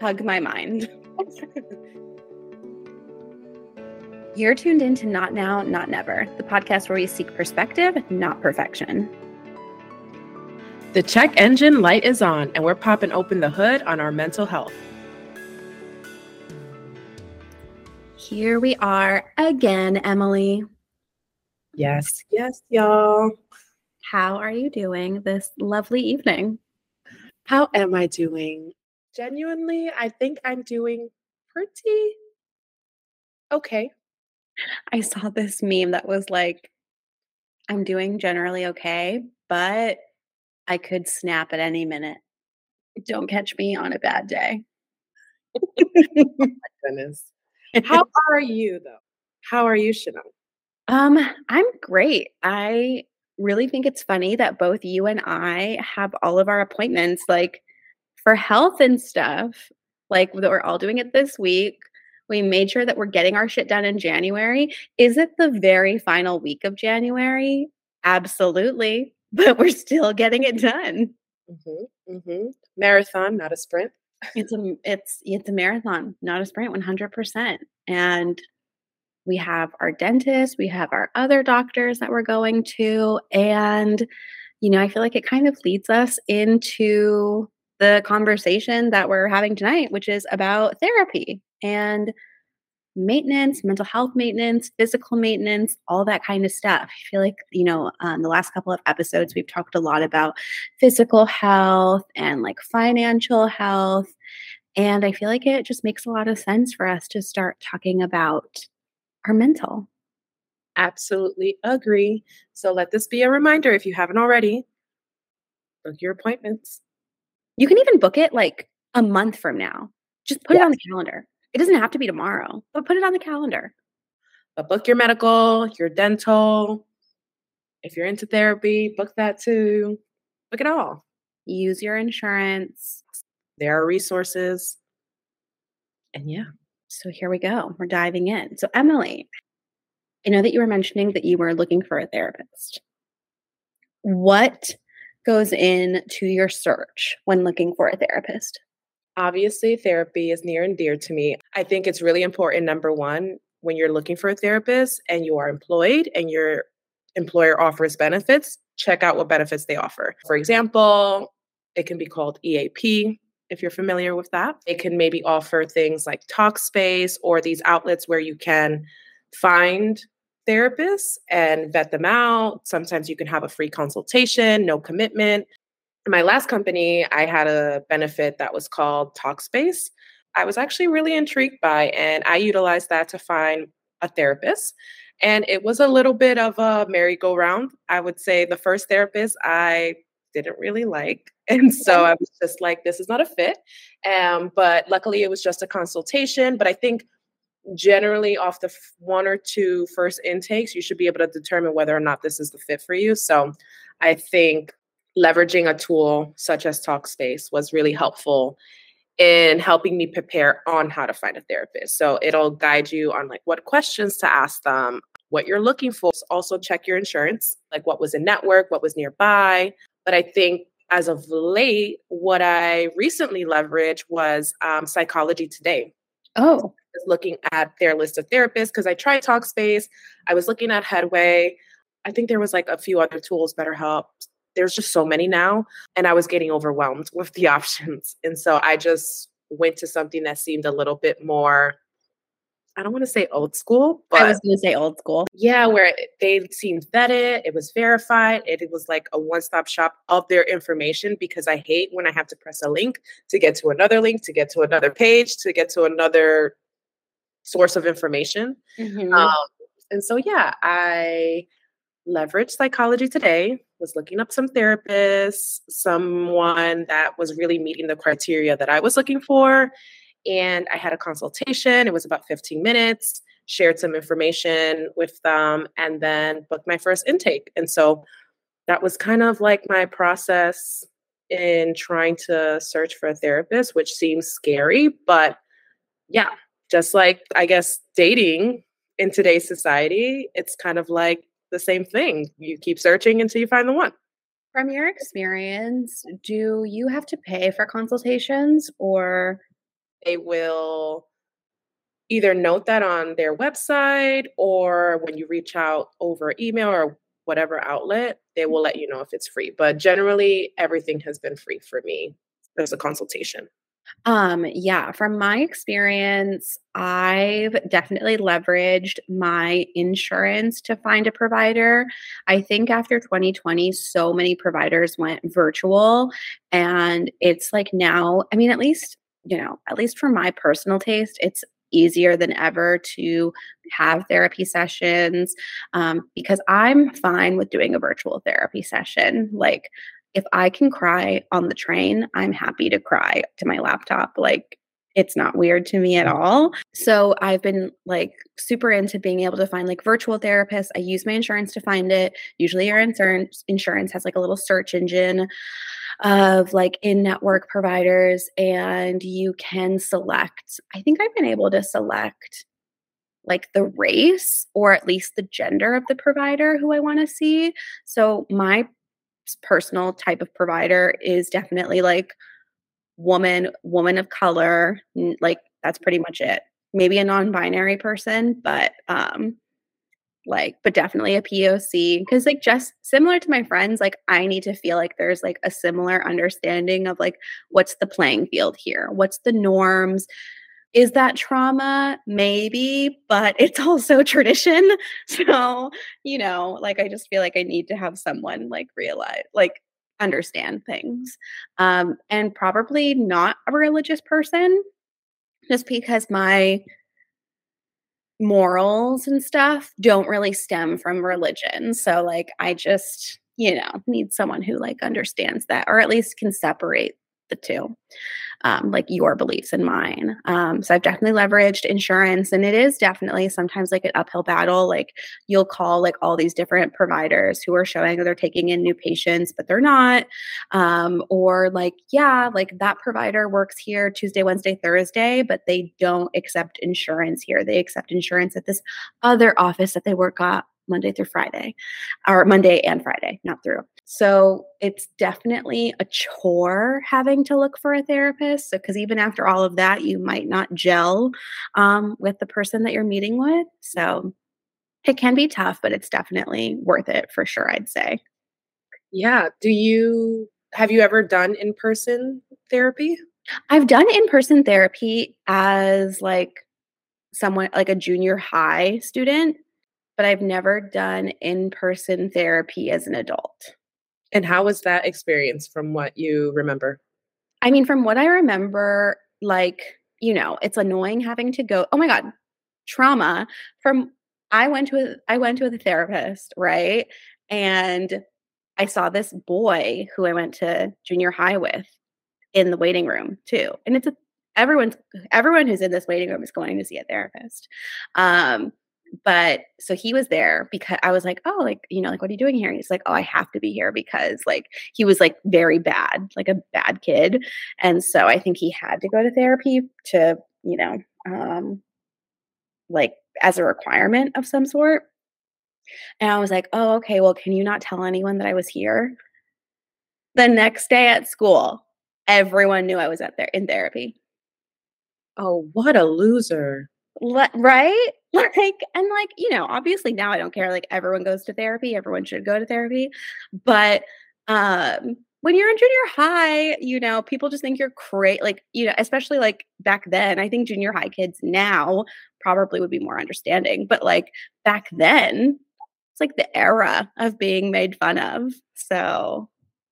hug my mind. You're tuned in to Not Now, Not Never, the podcast where we seek perspective, not perfection. The check engine light is on, and we're popping open the hood on our mental health. Here we are again, Emily. Yes, yes, y'all. How are you doing this lovely evening? How am I doing? Genuinely, I think I'm doing pretty okay. I saw this meme that was like, I'm doing generally okay, but I could snap at any minute. Don't catch me on a bad day. oh my goodness. How are you though? How are you, Chanel? Um, I'm great. I really think it's funny that both you and I have all of our appointments like for health and stuff. Like that we're all doing it this week. We made sure that we're getting our shit done in January. Is it the very final week of January? Absolutely. But we're still getting it done. Mm-hmm, mm-hmm. Marathon, not a sprint. it's a it's it's a marathon, not a sprint, one hundred percent. And we have our dentist, we have our other doctors that we're going to, and you know, I feel like it kind of leads us into the conversation that we're having tonight, which is about therapy and maintenance, mental health maintenance, physical maintenance, all that kind of stuff. I feel like, you know, um, the last couple of episodes, we've talked a lot about physical health and like financial health. And I feel like it just makes a lot of sense for us to start talking about our mental. Absolutely agree. So let this be a reminder if you haven't already, book your appointments. You can even book it like a month from now. Just put yes. it on the calendar. It doesn't have to be tomorrow, but put it on the calendar. But book your medical, your dental. If you're into therapy, book that too. Book it all. Use your insurance. There are resources. And yeah. So here we go. We're diving in. So, Emily, I know that you were mentioning that you were looking for a therapist. What goes into your search when looking for a therapist? Obviously, therapy is near and dear to me. I think it's really important, number one, when you're looking for a therapist and you are employed and your employer offers benefits, check out what benefits they offer. For example, it can be called EAP, if you're familiar with that. It can maybe offer things like Talkspace or these outlets where you can find therapists and vet them out. Sometimes you can have a free consultation, no commitment my last company, I had a benefit that was called Talkspace. I was actually really intrigued by, and I utilized that to find a therapist. And it was a little bit of a merry-go-round. I would say the first therapist I didn't really like. And so I was just like, this is not a fit. Um, but luckily, it was just a consultation. But I think generally, off the one or two first intakes, you should be able to determine whether or not this is the fit for you. So I think leveraging a tool such as Talkspace was really helpful in helping me prepare on how to find a therapist. So it'll guide you on like what questions to ask them, what you're looking for. Also check your insurance, like what was in network, what was nearby. But I think as of late, what I recently leveraged was um, Psychology Today. Oh, looking at their list of therapists because I tried Talkspace. I was looking at Headway. I think there was like a few other tools, BetterHelp, there's just so many now and i was getting overwhelmed with the options and so i just went to something that seemed a little bit more I don't want to say old school, but I was going to say old school. Yeah, where they seemed vetted, it was verified, it, it was like a one stop shop of their information because I hate when I have to press a link to get to another link, to get to another page, to get to another source of information. Mm-hmm. Um, and so, yeah, I leveraged psychology today was looking up some therapists someone that was really meeting the criteria that i was looking for and i had a consultation it was about 15 minutes shared some information with them and then booked my first intake and so that was kind of like my process in trying to search for a therapist which seems scary but yeah just like i guess dating in today's society it's kind of like the same thing. You keep searching until you find the one. From your experience, do you have to pay for consultations or they will either note that on their website or when you reach out over email or whatever outlet, they will let mm-hmm. you know if it's free. But generally, everything has been free for me as a consultation. Um, yeah, from my experience, I've definitely leveraged my insurance to find a provider. I think after 2020, so many providers went virtual, and it's like now, I mean, at least, you know, at least for my personal taste, it's easier than ever to have therapy sessions um, because I'm fine with doing a virtual therapy session. Like, if I can cry on the train, I'm happy to cry to my laptop. Like, it's not weird to me at mm. all. So I've been like super into being able to find like virtual therapists. I use my insurance to find it. Usually your insurance insurance has like a little search engine of like in-network providers and you can select. I think I've been able to select like the race or at least the gender of the provider who I want to see. So my personal type of provider is definitely like woman, woman of color, like that's pretty much it. Maybe a non-binary person, but um like but definitely a POC cuz like just similar to my friends like I need to feel like there's like a similar understanding of like what's the playing field here? What's the norms? Is that trauma? Maybe, but it's also tradition. So, you know, like I just feel like I need to have someone like realize, like understand things. Um, and probably not a religious person, just because my morals and stuff don't really stem from religion. So, like, I just, you know, need someone who like understands that or at least can separate the two um, like your beliefs and mine. Um, so I've definitely leveraged insurance, and it is definitely sometimes like an uphill battle. Like you'll call like all these different providers who are showing they're taking in new patients, but they're not. Um, or like, yeah, like that provider works here Tuesday, Wednesday, Thursday, but they don't accept insurance here. They accept insurance at this other office that they work at Monday through Friday, or Monday and Friday, not through. So it's definitely a chore having to look for a therapist. Because even after all of that, you might not gel um, with the person that you're meeting with. So it can be tough, but it's definitely worth it for sure, I'd say. Yeah. Do you have you ever done in person therapy? I've done in person therapy as like someone like a junior high student but I've never done in person therapy as an adult. And how was that experience from what you remember? I mean, from what I remember, like, you know, it's annoying having to go, oh my God, trauma from I went to a, I went to a therapist, right? And I saw this boy who I went to junior high with in the waiting room too. And it's a everyone's everyone who's in this waiting room is going to see a therapist. Um, but so he was there because I was like, oh, like, you know, like, what are you doing here? he's like, oh, I have to be here because like he was like very bad, like a bad kid. And so I think he had to go to therapy to, you know, um, like as a requirement of some sort. And I was like, oh, okay, well, can you not tell anyone that I was here? The next day at school, everyone knew I was at there in therapy. Oh, what a loser. Le- right? Like, and like, you know, obviously now I don't care. Like, everyone goes to therapy, everyone should go to therapy. But um, when you're in junior high, you know, people just think you're great. Like, you know, especially like back then, I think junior high kids now probably would be more understanding. But like back then, it's like the era of being made fun of. So,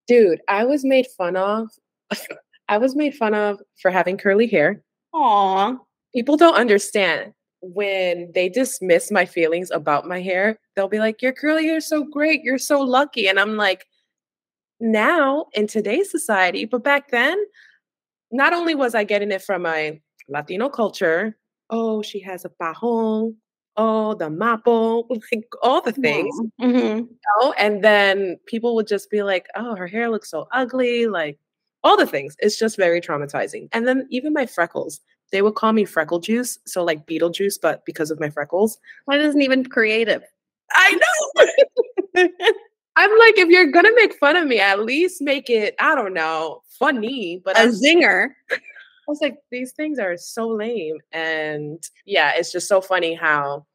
dude, I was made fun of. I was made fun of for having curly hair. Aw people don't understand when they dismiss my feelings about my hair. They'll be like, Your curly hair is so great. You're so lucky. And I'm like, now in today's society, but back then, not only was I getting it from my Latino culture, oh, she has a pajon, oh, the mapo, like all the things. Mm-hmm. You know? And then people would just be like, oh, her hair looks so ugly, like all the things. It's just very traumatizing. And then even my freckles, they would call me freckle juice, so like Beetlejuice, but because of my freckles. That isn't even creative. I know. I'm like, if you're gonna make fun of me, at least make it, I don't know, funny, but a I'm, zinger. I was like, these things are so lame. And yeah, it's just so funny how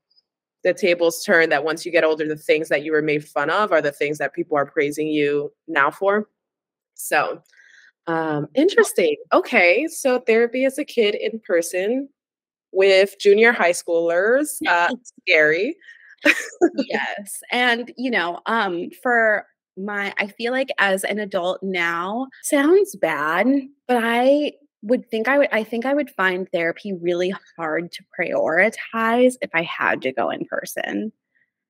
the tables turn that once you get older, the things that you were made fun of are the things that people are praising you now for. So um, interesting. Okay. So therapy as a kid in person with junior high schoolers. Uh, scary. yes. And, you know, um, for my, I feel like as an adult now sounds bad, but I would think I would I think I would find therapy really hard to prioritize if I had to go in person.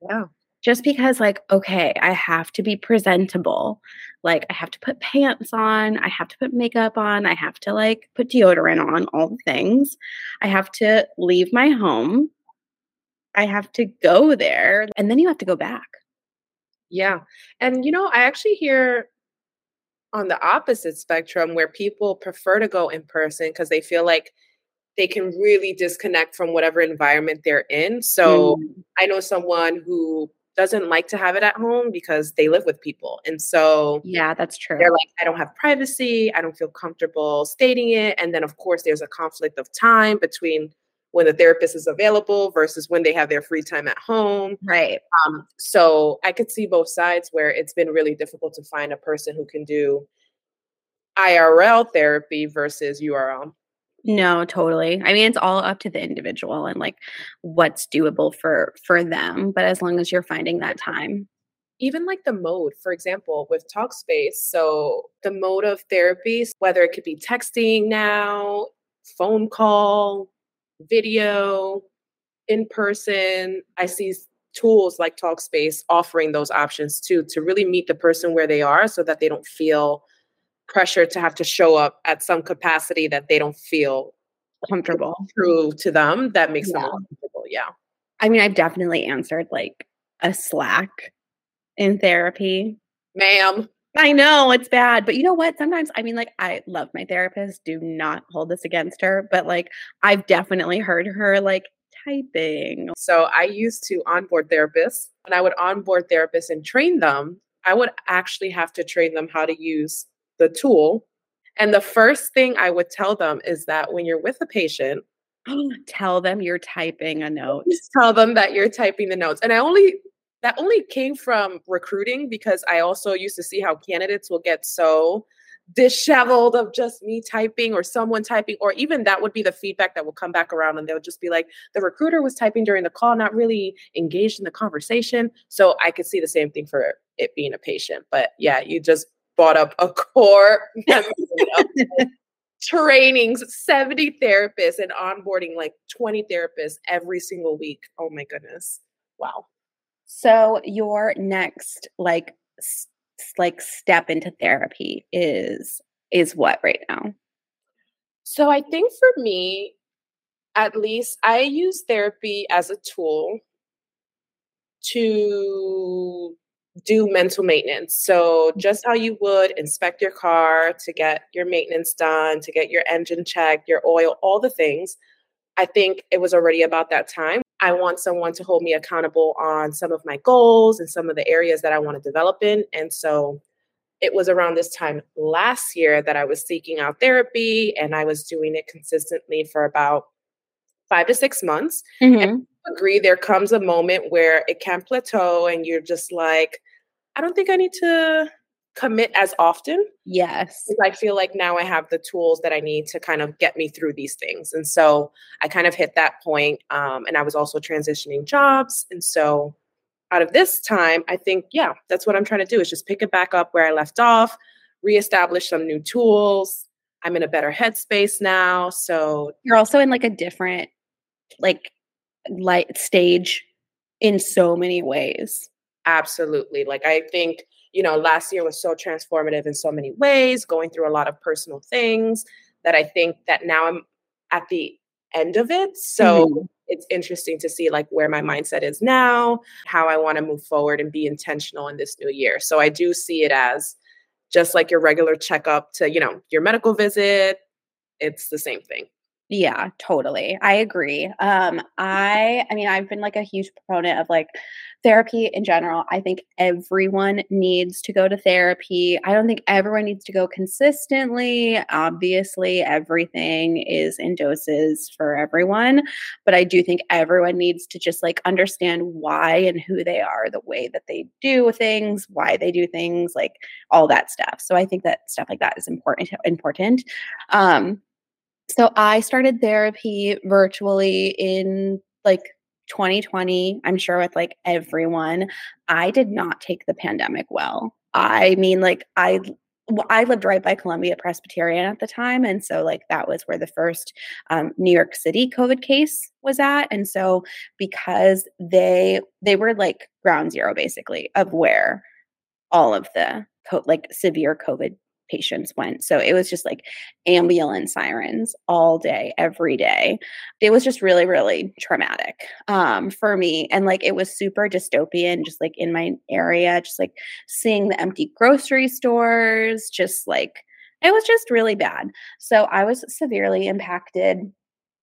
Yeah. Just because like okay, I have to be presentable. Like I have to put pants on, I have to put makeup on, I have to like put deodorant on, all the things. I have to leave my home. I have to go there and then you have to go back. Yeah. And you know, I actually hear on the opposite spectrum where people prefer to go in person because they feel like they can really disconnect from whatever environment they're in. So mm. I know someone who doesn't like to have it at home because they live with people. And so Yeah, that's true. They're like I don't have privacy, I don't feel comfortable stating it, and then of course there's a conflict of time between when the therapist is available versus when they have their free time at home. Right. Um, so I could see both sides where it's been really difficult to find a person who can do IRL therapy versus URL. No, totally. I mean, it's all up to the individual and like what's doable for for them. But as long as you're finding that time, even like the mode, for example, with Talkspace. So the mode of therapy, whether it could be texting now, phone call, video, in person. I see tools like Talkspace offering those options too to really meet the person where they are so that they don't feel pressure to have to show up at some capacity that they don't feel comfortable true to them that makes yeah. them uncomfortable yeah i mean i've definitely answered like a slack in therapy ma'am I know it's bad, but you know what? Sometimes, I mean, like, I love my therapist. Do not hold this against her, but like, I've definitely heard her like typing. So I used to onboard therapists. and I would onboard therapists and train them, I would actually have to train them how to use the tool. And the first thing I would tell them is that when you're with a patient, tell them you're typing a note. Tell them that you're typing the notes. And I only that only came from recruiting because I also used to see how candidates will get so disheveled of just me typing or someone typing, or even that would be the feedback that will come back around and they'll just be like, the recruiter was typing during the call, not really engaged in the conversation. So I could see the same thing for it being a patient. But yeah, you just brought up a core trainings, 70 therapists and onboarding like 20 therapists every single week. Oh my goodness. Wow. So your next like s- like step into therapy is is what right now? So I think for me at least I use therapy as a tool to do mental maintenance. So, mm-hmm. just how you would inspect your car to get your maintenance done, to get your engine checked, your oil, all the things. I think it was already about that time I want someone to hold me accountable on some of my goals and some of the areas that I want to develop in. And so it was around this time last year that I was seeking out therapy and I was doing it consistently for about five to six months. Mm-hmm. Agree, there comes a moment where it can plateau and you're just like, I don't think I need to commit as often. Yes. I feel like now I have the tools that I need to kind of get me through these things. And so I kind of hit that point, um, and I was also transitioning jobs. And so out of this time, I think, yeah, that's what I'm trying to do is just pick it back up where I left off, reestablish some new tools. I'm in a better headspace now. So you're also in like a different, like, light stage in so many ways. Absolutely. Like, I think you know, last year was so transformative in so many ways, going through a lot of personal things that I think that now I'm at the end of it. So mm-hmm. it's interesting to see like where my mindset is now, how I want to move forward and be intentional in this new year. So I do see it as just like your regular checkup to, you know, your medical visit. It's the same thing. Yeah, totally. I agree. Um, I I mean, I've been like a huge proponent of like therapy in general. I think everyone needs to go to therapy. I don't think everyone needs to go consistently. Obviously, everything is in doses for everyone, but I do think everyone needs to just like understand why and who they are, the way that they do things, why they do things, like all that stuff. So I think that stuff like that is important important. Um so I started therapy virtually in like 2020, I'm sure with like everyone. I did not take the pandemic well. I mean, like, I I lived right by Columbia Presbyterian at the time. And so, like, that was where the first um, New York City COVID case was at. And so, because they, they were like ground zero basically of where all of the like severe COVID patients went. So it was just like ambulance sirens all day, every day. It was just really, really traumatic um, for me. And like it was super dystopian, just like in my area, just like seeing the empty grocery stores, just like it was just really bad. So I was severely impacted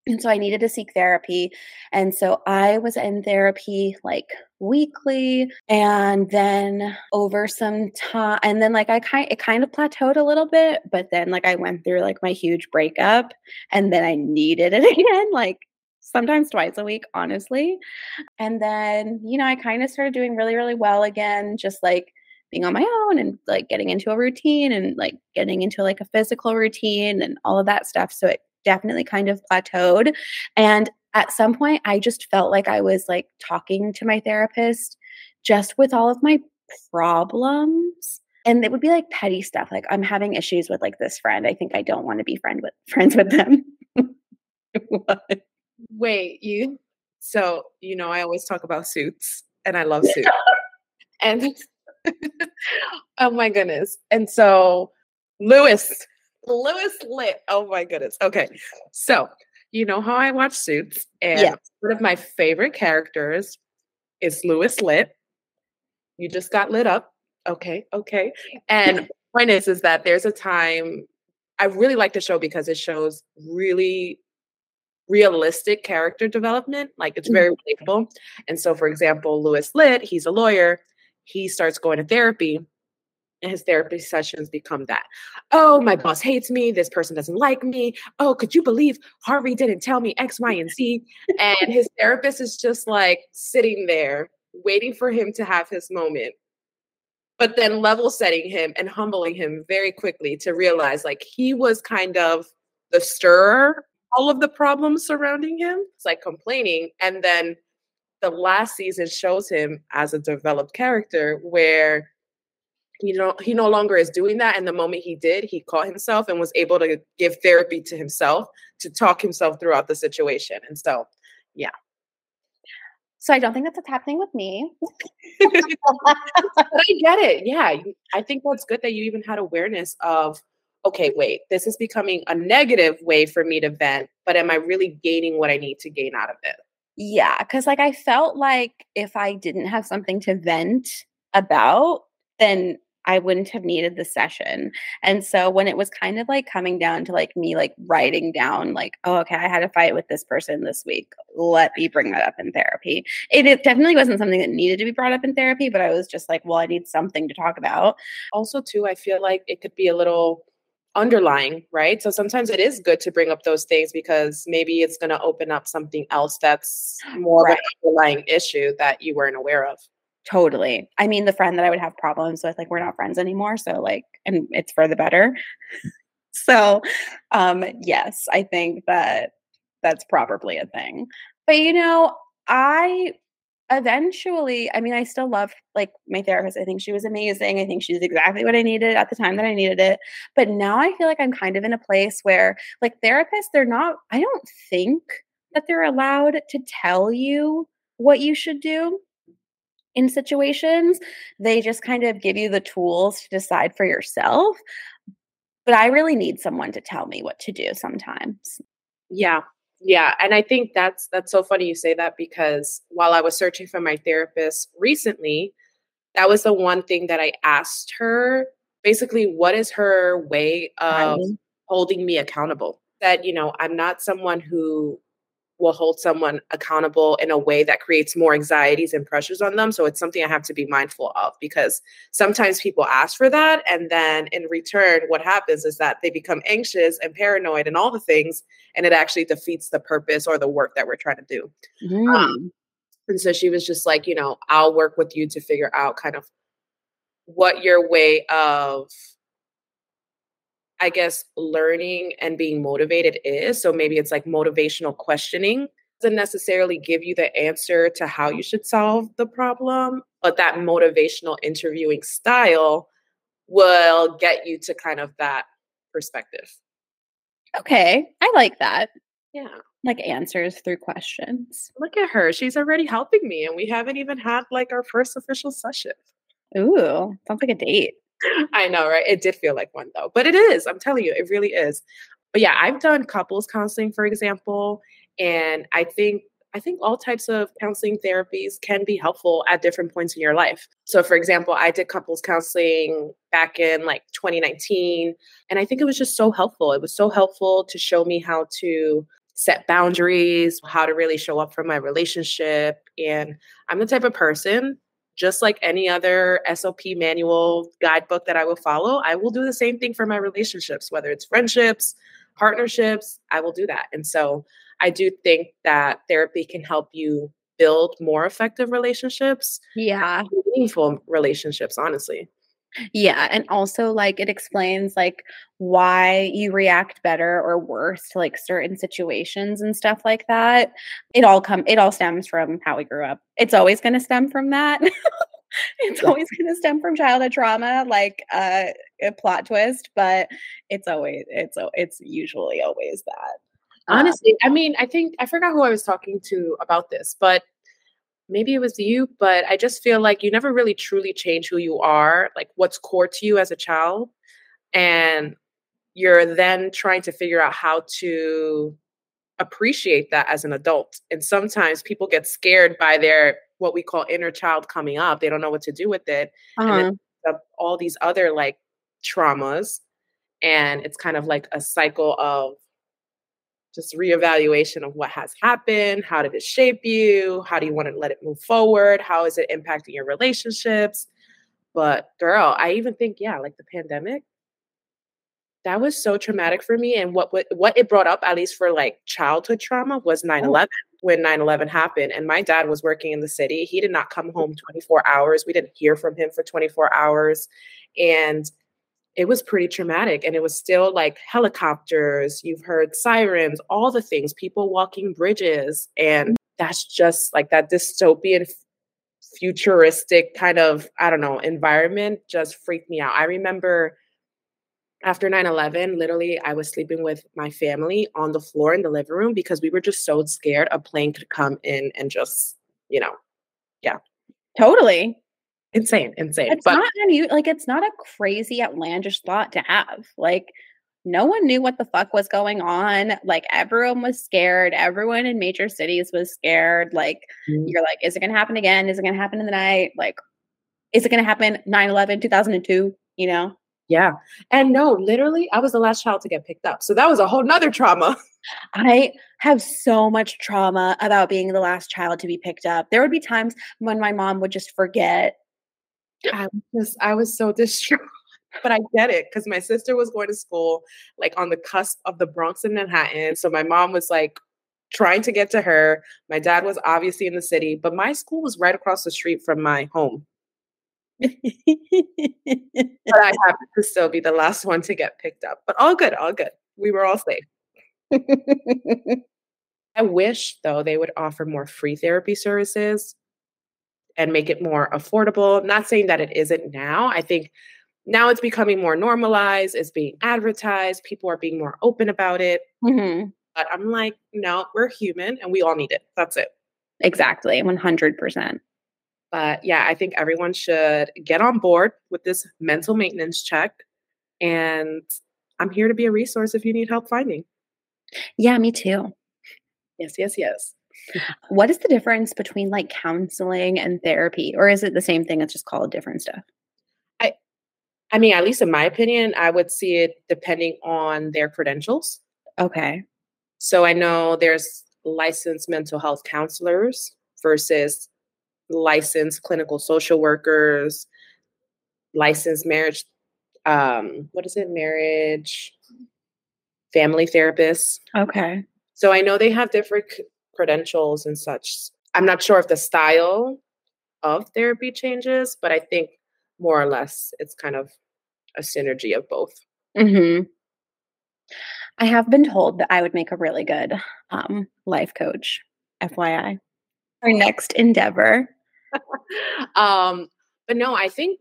and so I needed to seek therapy. And so I was in therapy like weekly and then over some time and then like I kind it kind of plateaued a little bit, but then like I went through like my huge breakup and then I needed it again like sometimes twice a week, honestly. And then, you know, I kind of started doing really really well again just like being on my own and like getting into a routine and like getting into like a physical routine and all of that stuff. So it definitely kind of plateaued. And at some point, I just felt like I was like talking to my therapist just with all of my problems. And it would be like petty stuff. Like I'm having issues with like this friend. I think I don't want to be friend with friends with them. Wait, you so you know I always talk about suits and I love suits. and oh my goodness. And so Louis Louis Litt. Oh my goodness. Okay. So, you know how I watch Suits, and yeah. one of my favorite characters is Louis Litt. You just got lit up. Okay. Okay. And point is, is that there's a time I really like the show because it shows really realistic character development. Like it's very mm-hmm. relatable. And so, for example, Louis Litt, he's a lawyer. He starts going to therapy and his therapy sessions become that. Oh, my boss hates me. This person doesn't like me. Oh, could you believe Harvey didn't tell me X, Y, and Z? And his therapist is just like sitting there waiting for him to have his moment, but then level setting him and humbling him very quickly to realize like he was kind of the stirrer, all of the problems surrounding him. It's like complaining. And then the last season shows him as a developed character where you know he no longer is doing that. And the moment he did he caught himself and was able to give therapy to himself to talk himself throughout the situation. And so yeah. So i don't think that's what's happening with me. But i get it. Yeah i think that's good that you even had awareness of okay wait this is becoming a negative way for me to vent but am i really gaining what i need to gain out of it? Yeah because like i felt like if i didn't have something to vent about then I wouldn't have needed the session. And so when it was kind of like coming down to like me like writing down like, oh, okay, I had a fight with this person this week. Let me bring that up in therapy. It, it definitely wasn't something that needed to be brought up in therapy, but I was just like, well, I need something to talk about. Also, too, I feel like it could be a little underlying, right? So sometimes it is good to bring up those things because maybe it's going to open up something else that's more right. of an underlying issue that you weren't aware of. Totally. I mean, the friend that I would have problems with, like, we're not friends anymore. So, like, and it's for the better. so, um, yes, I think that that's probably a thing. But, you know, I eventually, I mean, I still love like my therapist. I think she was amazing. I think she's exactly what I needed at the time that I needed it. But now I feel like I'm kind of in a place where, like, therapists, they're not, I don't think that they're allowed to tell you what you should do in situations. They just kind of give you the tools to decide for yourself. But I really need someone to tell me what to do sometimes. Yeah. Yeah, and I think that's that's so funny you say that because while I was searching for my therapist recently, that was the one thing that I asked her basically what is her way of holding me accountable That you know, I'm not someone who will hold someone accountable in a way that creates more anxieties and pressures on them. So it's something I have to be mindful of because sometimes people ask for that. And then in return, what happens is that they become anxious and paranoid and all the things. And it actually defeats the purpose or the work that we're trying to do. Mm. Um, and so she was just like, you know, I'll work with you to figure out kind of what your way of I guess, learning and being motivated is. So maybe it's like motivational questioning doesn't necessarily give you the answer to how you should solve the problem, but that motivational interviewing style will get you to kind of that perspective. Okay, I like that. Yeah. Like answers through questions. Look at her. She's already helping me, and we haven't even had like our first official session. Ooh, sounds like a date. I know, right? It did feel like one though, but it is. I'm telling you, it really is. But yeah, I've done couples counseling, for example, and I think I think all types of counseling therapies can be helpful at different points in your life. So, for example, I did couples counseling back in like 2019, and I think it was just so helpful. It was so helpful to show me how to set boundaries, how to really show up for my relationship. And I'm the type of person just like any other SOP manual guidebook that I will follow, I will do the same thing for my relationships, whether it's friendships, partnerships, I will do that. And so I do think that therapy can help you build more effective relationships. Yeah. Meaningful relationships, honestly. Yeah, and also like it explains like why you react better or worse to like certain situations and stuff like that. It all come it all stems from how we grew up. It's always going to stem from that. it's always going to stem from childhood trauma like uh, a plot twist, but it's always it's it's usually always that. Um Honestly, um, I mean, I think I forgot who I was talking to about this, but maybe it was you, but I just feel like you never really truly change who you are, like what's core to you as a child. And you're then trying to figure out how to appreciate that as an adult. And sometimes people get scared by their what we call inner child coming up. They don't know what to do with it. Uh-huh. And then all these other like traumas. And it's kind of like a cycle of just reevaluation of what has happened. How did it shape you? How do you want to let it move forward? How is it impacting your relationships? But girl, I even think, yeah, like the pandemic, that was so traumatic for me. And what what, it brought up, at least for like childhood trauma, was 9 11 when 9 11 happened. And my dad was working in the city. He did not come mm. home 24 hours. We didn't hear from him for 24 hours. And it was pretty traumatic and it was still like helicopters you've heard sirens all the things people walking bridges and that's just like that dystopian futuristic kind of i don't know environment just freaked me out. I remember after 9-11 literally i was sleeping with my family on the floor in the living room because we were just so scared a plane could come in and just you know yeah. Totally insane, insane. It's but not unu- like it's not a crazy outlandish thought to have. Like no one knew what the fuck was going on. Like everyone was scared. Everyone in major cities was scared. Like mm-hmm. you're like, is it gonna happen again? Is it gonna happen in the night? Like, is it gonna happen 9-11, 2002? You know? Yeah. And no, literally, I was the last child to get picked up. So that was a whole nother trauma. I have so much trauma about being the last child to be picked up. There would be times when my mom would just forget I was just, I was so distraught. But I get it because my sister was going to school like on the cusp of the Bronx and Manhattan. So my mom was like trying to get to her. My dad was obviously in the city, but my school was right across the street from my home. but I happened to still be the last one to get picked up. But all good, all good. We were all safe. I wish, though, they would offer more free therapy services and make it more affordable. I'm not saying that it isn't now. I think now it's becoming more normalized, it's being advertised, people are being more open about it. Mm-hmm. But I'm like, no, we're human and we all need it. That's it. Exactly, 100%. But yeah, I think everyone should get on board with this mental maintenance check. And I'm here to be a resource if you need help finding. Yeah, me too. Yes, yes, yes. What is the difference between like counseling and therapy? Or is it the same thing? It's just called different stuff? I I mean, at least in my opinion, I would see it depending on their credentials. Okay. So I know there's licensed mental health counselors versus licensed clinical social workers, licensed marriage, um, what is it? Marriage, family therapists. Okay. So I know they have different credentials and such. I'm not sure if the style of therapy changes, but I think more or less it's kind of a synergy of both. hmm I have been told that I would make a really good um, life coach, FYI. Our next endeavor. um, but no, I think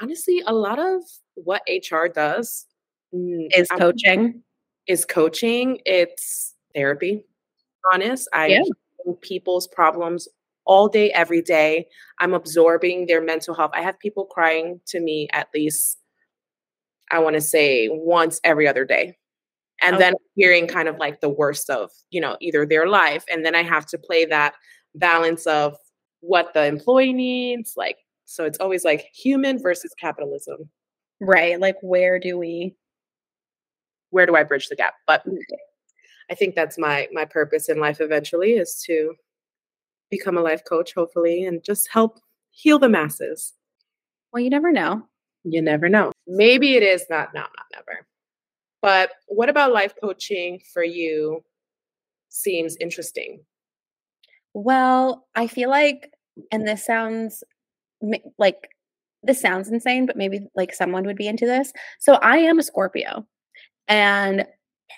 honestly, a lot of what HR does mm, is coaching. Is coaching. It's therapy. Honest, I yeah. people's problems all day, every day. I'm absorbing their mental health. I have people crying to me at least, I want to say, once every other day and okay. then hearing kind of like the worst of you know either their life and then i have to play that balance of what the employee needs like so it's always like human versus capitalism right like where do we where do i bridge the gap but i think that's my my purpose in life eventually is to become a life coach hopefully and just help heal the masses well you never know you never know maybe it is not not not never but what about life coaching for you seems interesting? Well, I feel like, and this sounds like this sounds insane, but maybe like someone would be into this. So I am a Scorpio. And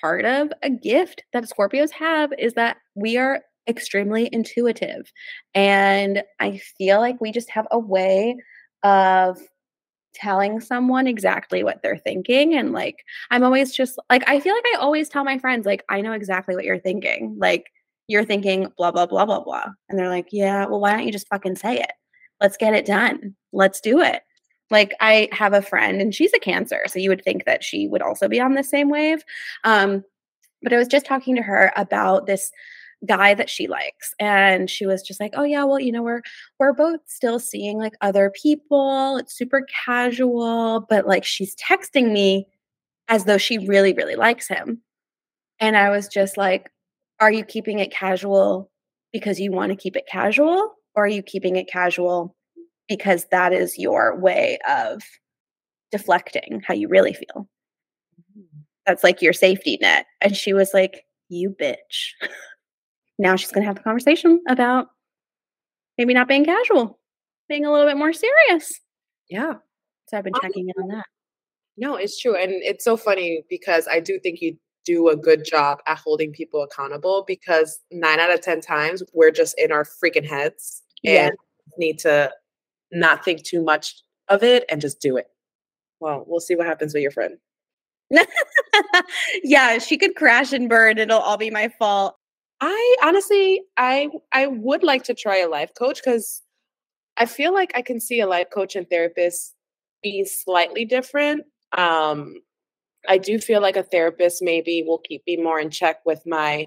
part of a gift that Scorpios have is that we are extremely intuitive. And I feel like we just have a way of telling someone exactly what they're thinking and like i'm always just like i feel like i always tell my friends like i know exactly what you're thinking. Like you're thinking blah blah blah blah blah. And they're like yeah well why don't you just fucking say it? Let's get it done. Let's do it like i have a friend and she's a cancer so you would think that she would also be on the same wave. Um but i was just talking to her about this guy that she likes and she was just like oh yeah well you know we're we're both still seeing like other people. It's super casual but like she's texting me as though she really really likes him. And i was just like are you keeping it casual because you want to keep it casual or are you keeping it casual because that is your way of deflecting how you really feel mm. that's like your safety net and she was like you bitch now she's going to have the conversation about maybe not being casual, being a little bit more serious. Yeah. So I've been checking in on that. No, it's true. And it's so funny because I do think you do a good job at holding people accountable because nine out of 10 times we're just in our freaking heads yeah. and need to not think too much of it and just do it. Well, we'll see what happens with your friend. yeah, she could crash and burn. It'll all be my fault. I honestly, I I would like to try a life coach because I feel like I can see a life coach and therapist be slightly different. Um, I do feel like a therapist maybe will keep me more in check with my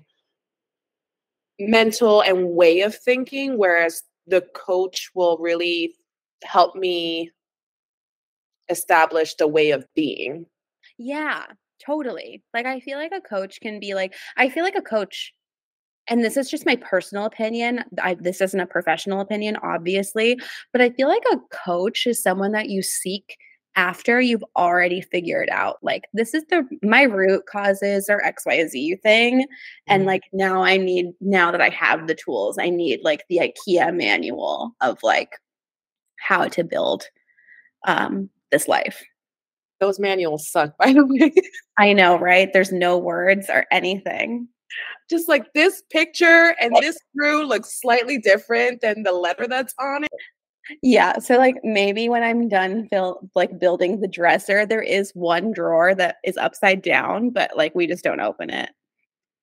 mental and way of thinking, whereas the coach will really help me establish the way of being. Yeah, totally. Like I feel like a coach can be like I feel like a coach and this is just my personal opinion. I, this isn't a professional opinion, obviously, but I feel like a coach is someone that you seek after you've already figured out like this is the my root causes or xyz thing and mm-hmm. like now i need now that i have the tools i need like the ikea manual of like how to build um this life those manuals suck by the way i know right there's no words or anything just like this picture and this screw looks slightly different than the letter that's on it. Yeah, so like maybe when I'm done build like building the dresser, there is one drawer that is upside down, but like we just don't open it.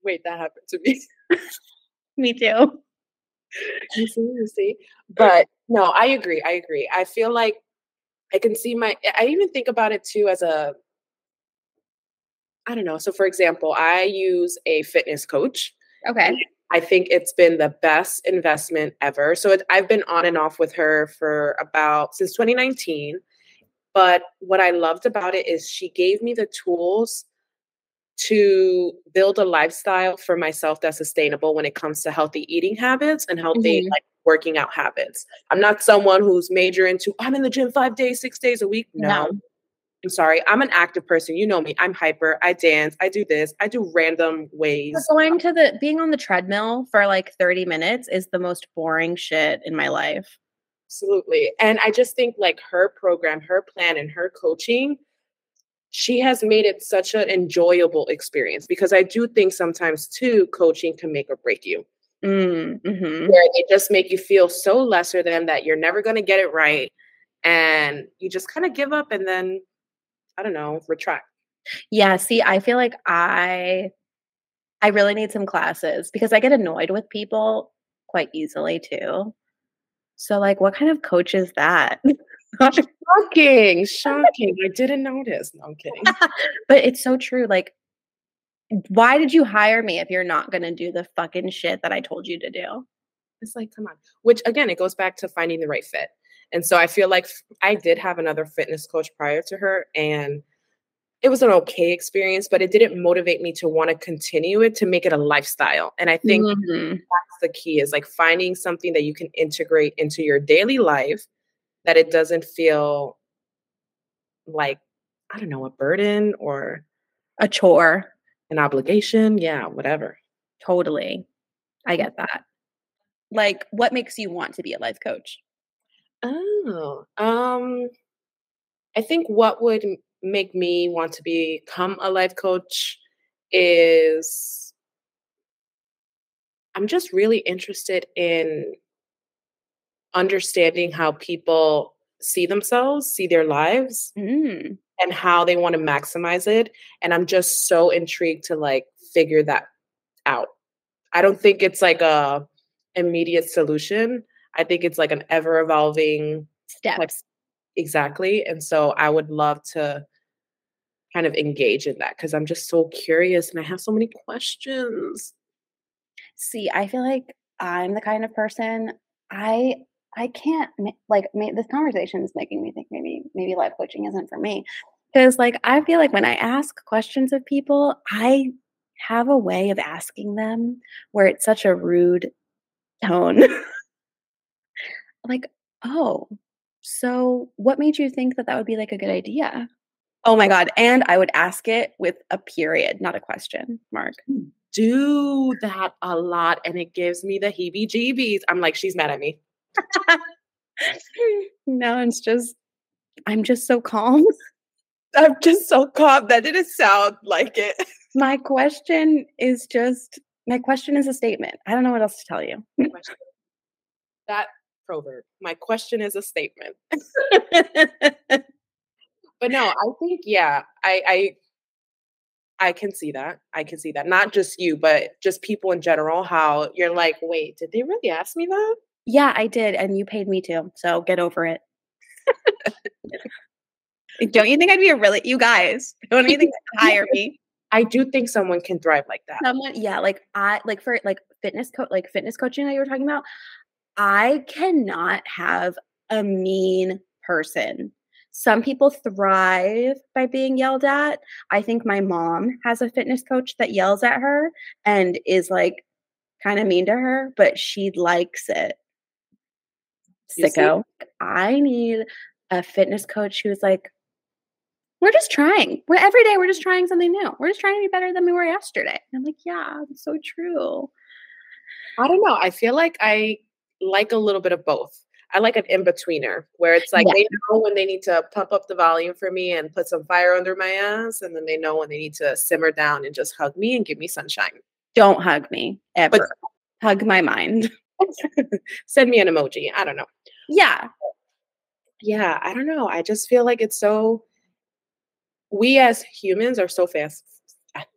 Wait, that happened to me. me too. You see, you see. But no, I agree. I agree. I feel like I can see my I even think about it too as a I don't know. So, for example, I use a fitness coach. Okay. I think it's been the best investment ever. So, it, I've been on and off with her for about since 2019. But what I loved about it is she gave me the tools to build a lifestyle for myself that's sustainable when it comes to healthy eating habits and healthy Mhm. like working out habits. I'm not someone who's major into I'm in the gym 5 days, 6 days a week. No. No. I'm sorry. I'm an active person. You know me. I'm hyper. I dance. I do this. I do random ways. But going to the being on the treadmill for like 30 minutes is the most boring shit in my life. Absolutely. And I just think like her program, her plan, and her coaching, she has made it such an enjoyable experience because I do think sometimes too, coaching can make or break you. Mm, mhm. Where they just make you feel so lesser than that you're never going to get it right. And you just kind of give up and then, I don't know, retract. Yeah, see, I feel like I I really need some classes because I get annoyed with people quite easily too. So like what kind of coach is that? Shocking. Shocking. I didn't notice. No, I'm kidding. but it's so true like why did you hire me if you're not going to do the fucking shit that I told you to do? It's like, come on. Which again, it goes back to finding the right fit. And so I feel like I did have another fitness coach prior to her, and it was an okay experience, but it didn't motivate me to want to continue it to make it a lifestyle. And I think Mhm. that's the key is like finding something that you can integrate into your daily life that it doesn't feel like, I don't know, a burden or a chore. an obligation. Yeah, whatever. Totally. I get that. Like what makes you want to be a life coach? Oh, um, I think what would make me want to become a life coach is I'm just really interested in understanding how people see themselves, see their lives, Mm. and how they want to maximize it. And I'm just so intrigued to like figure that out. I don't think it's like a immediate solution. I think it's like an ever evolving Steps. Exactly. And so I would love to kind of engage in that because I'm just so curious and I have so many questions. See, I feel like I'm the kind of person I I can't ma- like ma- this conversation is making me think maybe maybe life coaching isn't for me because like I feel like when I ask questions of people, I have a way of asking them where it's such a rude tone. like, oh, so what made you think that that would be like a good idea? Oh my god! And I would ask it with a period, not a question mark. Hmm. Do that a lot and it gives me the heebie jeebies. I'm like, she's mad at me. no, it's just I'm just so calm. I'm just so calm. That didn't sound like it. My question is just my question is a statement. I don't know what else to tell you. that proverb. My question is a statement. But no, I think yeah, I I I can see that. I can see that. Not just you, but just people in general, how you're like, wait, did they really ask me that? Yeah, I did, and you paid me to, so get over it. don't you think I'd be a really you guys? Don't you think you'd hire me? I do think someone can thrive like that. Someone, yeah, like I like for like fitness coach, like fitness coaching that you were talking about. I cannot have a mean person. Some people thrive by being yelled at. I think my mom has a fitness coach that yells at her and is like kind of mean to her, but she likes it. Sicko. I need a fitness coach who's like, we're just trying. We're every day we're just trying something new. We're just trying to be better than we were yesterday. And I'm like, yeah, that's so true. I don't know. I feel like I like a little bit of both. I like an in betweener where it's like Yeah. they know when they need to pump up the volume for me and put some fire under my ass, and then they know when they need to simmer down and just hug me and give me sunshine. Don't hug me ever. hug my mind. Send me an emoji. I don't know. Yeah. Yeah, I don't know. I just feel like it's so. We as humans are so fast,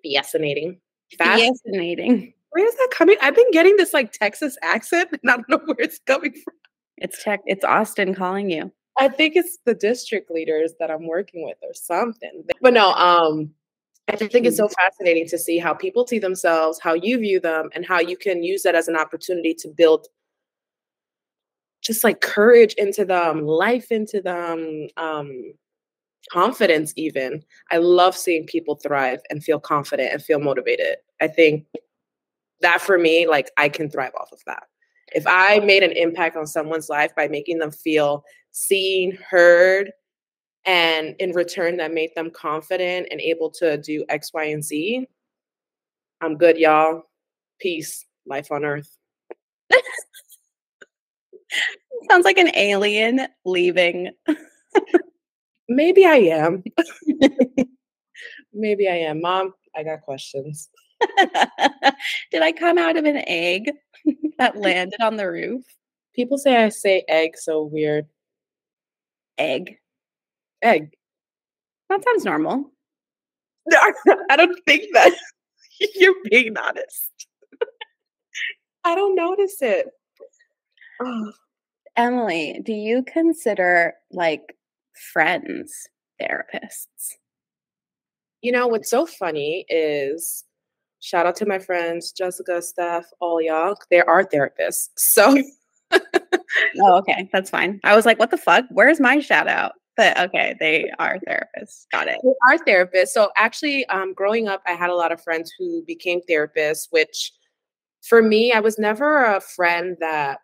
fascinating. Fast. Fascinating. Where is that coming? I've been getting this like Texas accent, and I don't know where it's coming from. It's tech it's Austin calling you. I think it's the district leaders that I'm working with or something. But no, um, I just think it's so fascinating to see how people see themselves, how you view them, and how you can use that as an opportunity to build just like courage into them, life into them, um, confidence even. I love seeing people thrive and feel confident and feel motivated. I think that for me like i can thrive off of that. If i made an impact on someone's life by making them feel seen heard and in return that made them confident and able to do x y and z i'm good y'all. Peace. Life on earth sounds like an alien leaving maybe i am maybe i am mom i got questions did i come out of an egg that landed on the roof people say i say egg so weird egg egg. That sounds normal. No, I don't think that. You're being honest. I don't notice it. Emily, do you consider like friends therapists? You know, what's so funny is shout out to my friends, Jessica, Steph, all y'all. They are therapists. So oh, okay. That's fine. I was like, what the fuck? Where's my shout out? But okay, they are therapists. Got it. They are therapists. So actually, um, growing up, I had a lot of friends who became therapists, which for me, I was never a friend that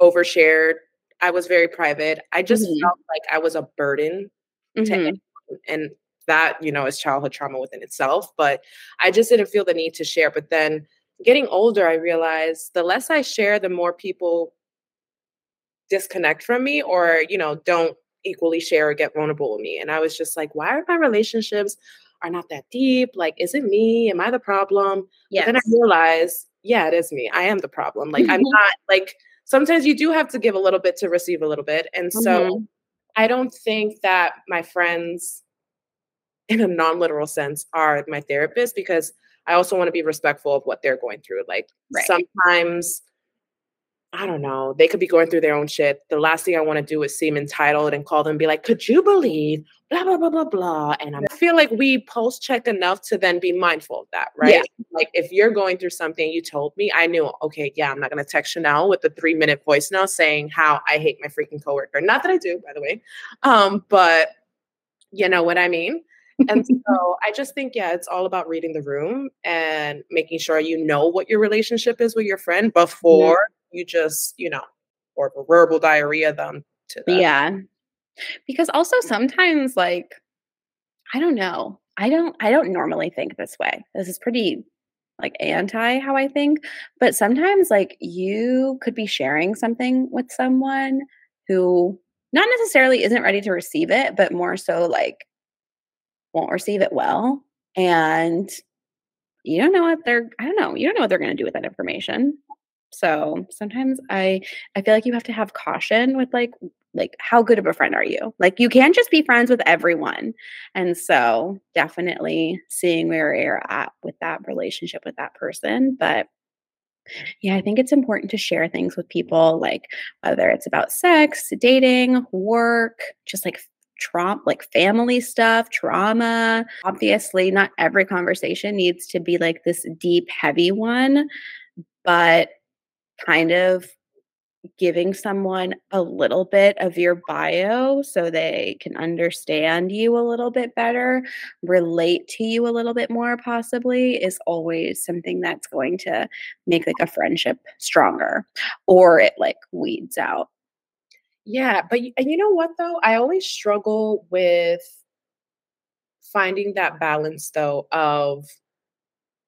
overshared. I was very private. I just mm-hmm. felt like I was a burden mm-hmm. to anyone. And that, you know, is childhood trauma within itself. But I just didn't feel the need to share. But then getting older, I realized the less I share, the more people disconnect from me or you know don't equally share or get vulnerable with me and i was just like why are my relationships are not that deep like is it me am i the problem yeah then i realized yeah it is me i am the problem like i'm not like sometimes you do have to give a little bit to receive a little bit and so mm-hmm. i don't think that my friends in a non-literal sense are my therapist because i also want to be respectful of what they're going through like right. sometimes I don't know, they could be going through their own shit. The last thing I want to do is seem entitled and call them and be like, could you believe blah, blah, blah, blah, blah. And I feel like we post check enough to then be mindful of that, right? Yeah. Like if you're going through something you told me, I knew, okay, yeah, I'm not going to text Chanel with the three minute voice now saying how I hate my freaking coworker. Not that I do, by the way. Um, but you know what I mean? and so I just think, yeah, it's all about reading the room and making sure you know what your relationship is with your friend before you just, you know, or verbal diarrhea them to them. Yeah. Because also sometimes like I don't know. I don't I don't normally think this way. This is pretty like anti how I think, but sometimes like you could be sharing something with someone who not necessarily isn't ready to receive it, but more so like won't receive it well and you don't know what they're I don't know, you don't know what they're going to do with that information. So sometimes I I feel like you have to have caution with like like how good of a friend are you? Like you can't just be friends with everyone. And so definitely seeing where you're at with that relationship with that person. But yeah, I think it's important to share things with people, like whether it's about sex, dating, work, just like trauma, like family stuff, trauma. Obviously, not every conversation needs to be like this deep, heavy one, but kind of giving someone a little bit of your bio so they can understand you a little bit better, relate to you a little bit more, possibly, is always something that's going to make like a friendship stronger or it like weeds out. Yeah. But and you know what though? I always struggle with finding that balance though of,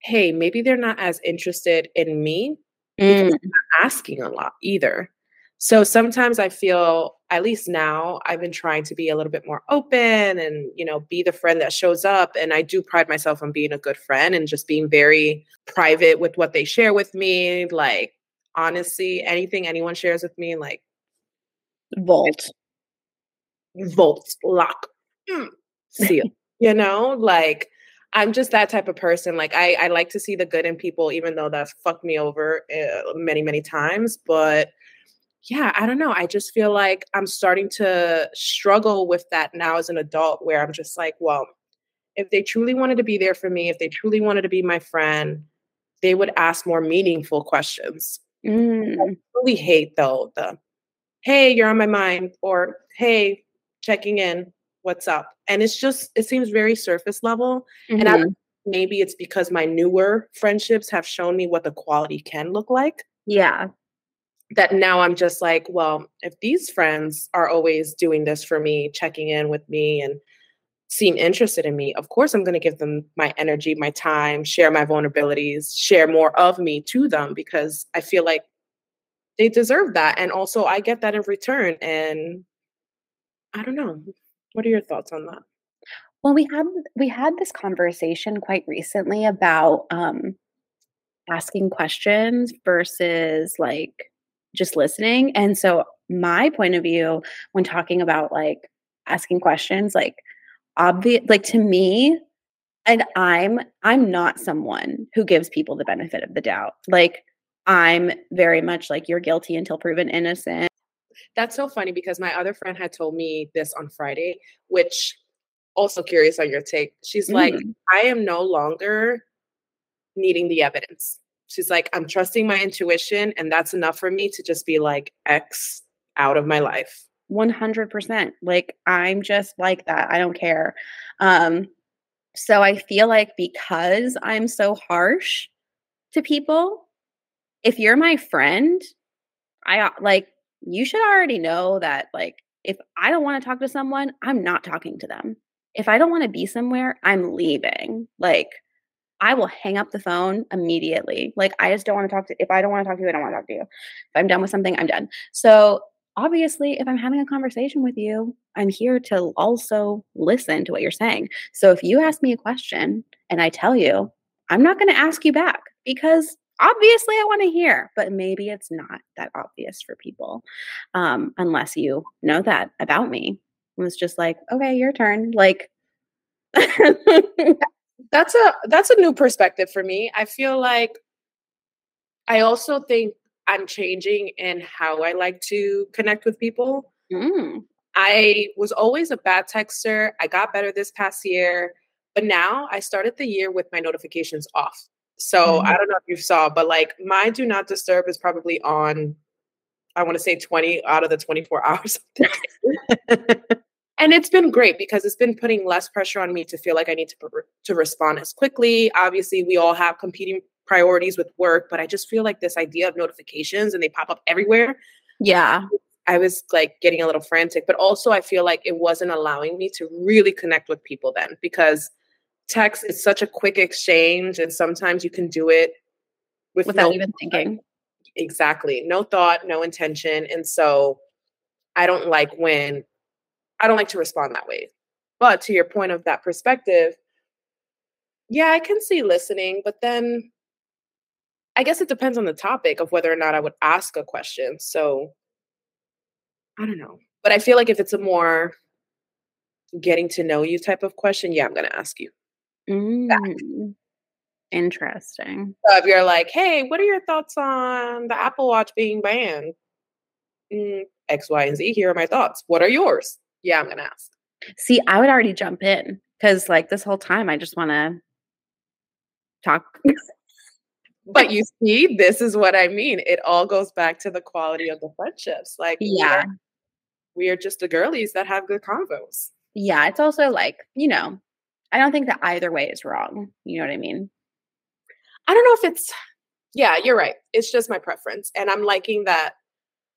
hey, maybe they're not as interested in me mm. asking a lot either. So sometimes I feel, at least now, I've been trying to be a little bit more open and, you know, be the friend that shows up. And I do pride myself on being a good friend and just being very private with what they share with me. Like, honestly, anything anyone shares with me, like, vault, vault, lock, mm, seal, you know, like, I'm just that type of person. Like I, I like to see the good in people, even though that's fucked me over uh, many, many times. But yeah, I don't know. I just feel like I'm starting to struggle with that now as an adult, where I'm just like, well, if they truly wanted to be there for me, if they truly wanted to be my friend, they would ask more meaningful questions. Mm. I really hate though the, hey, you're on my mind, or hey, checking in. What's up and it's just it seems very surface level mm-hmm. and I, maybe it's because my newer friendships have shown me what the quality can look like. Yeah. That now i'm just like well if these friends are always doing this for me checking in with me and seem interested in me of course i'm going to give them my energy my time share my vulnerabilities share more of me to them because i feel like they deserve that and also i get that in return and i don't know what are your thoughts on that? Well, we had we had this conversation quite recently about um asking questions versus like just listening. And so my point of view when talking about like asking questions like obvious like to me and I'm I'm not someone who gives people the benefit of the doubt. Like I'm very much like you're guilty until proven innocent. That's so funny because my other friend had told me this on Friday, which also curious on your take. She's mm. like, I am no longer needing the evidence. She's like, I'm trusting my intuition, and that's enough for me to just be like, X out of my life. 100%. Like, I'm just like that. I don't care. Um, so I feel like because I'm so harsh to people, if you're my friend, I like you should already know that like if I don't want to talk to someone, I'm not talking to them. If I don't want to be somewhere, I'm leaving. Like I will hang up the phone immediately. Like I just don't want to talk to if I don't want to talk to you, I don't want to talk to you. If I'm done with something, I'm done. So obviously, if I'm having a conversation with you, I'm here to also listen to what you're saying. So if you ask me a question and I tell you, I'm not going to ask you back because obviously I want to hear, but maybe it's not that obvious for people um, unless you know that about me. It was just like, okay, your turn. Like, that's a that's a new perspective for me. I feel like I also think I'm changing in how I like to connect with people. Mm. I was always a bad texter. I got better this past year, but now I started the year with my notifications off. So mm-hmm. I don't know if you saw, but like my do not disturb is probably on, I want to say 20 out of the 24 hours. and it's been great because it's been putting less pressure on me to feel like I need to, to respond as quickly. Obviously, we all have competing priorities with work, but I just feel like this idea of notifications and they pop up everywhere. Yeah. I was like getting a little frantic, but also I feel like it wasn't allowing me to really connect with people then because text is such a quick exchange and sometimes you can do it with without no even thinking. Exactly. No thought no intention and so i don't like when i don't like to respond that way. But to your point of that perspective yeah i can see listening but then i guess it depends on the topic of whether or not i would ask a question so i don't know. But i feel like if it's a more getting to know you type of question yeah i'm going to ask you Mm, interesting. So if you're like, hey, what are your thoughts on the Apple Watch being banned? Mm, X, Y, and Z. Here are my thoughts. What are yours? Yeah, I'm gonna ask. See, I would already jump in because, like, this whole time I just want to talk. but you see, this is what I mean. It all goes back to the quality of the friendships. Like, yeah, we are just the girlies that have good convos. Yeah, it's also like you know I don't think that either way is wrong. You know what I mean? I don't know if it's, yeah, you're right. It's just my preference. And I'm liking that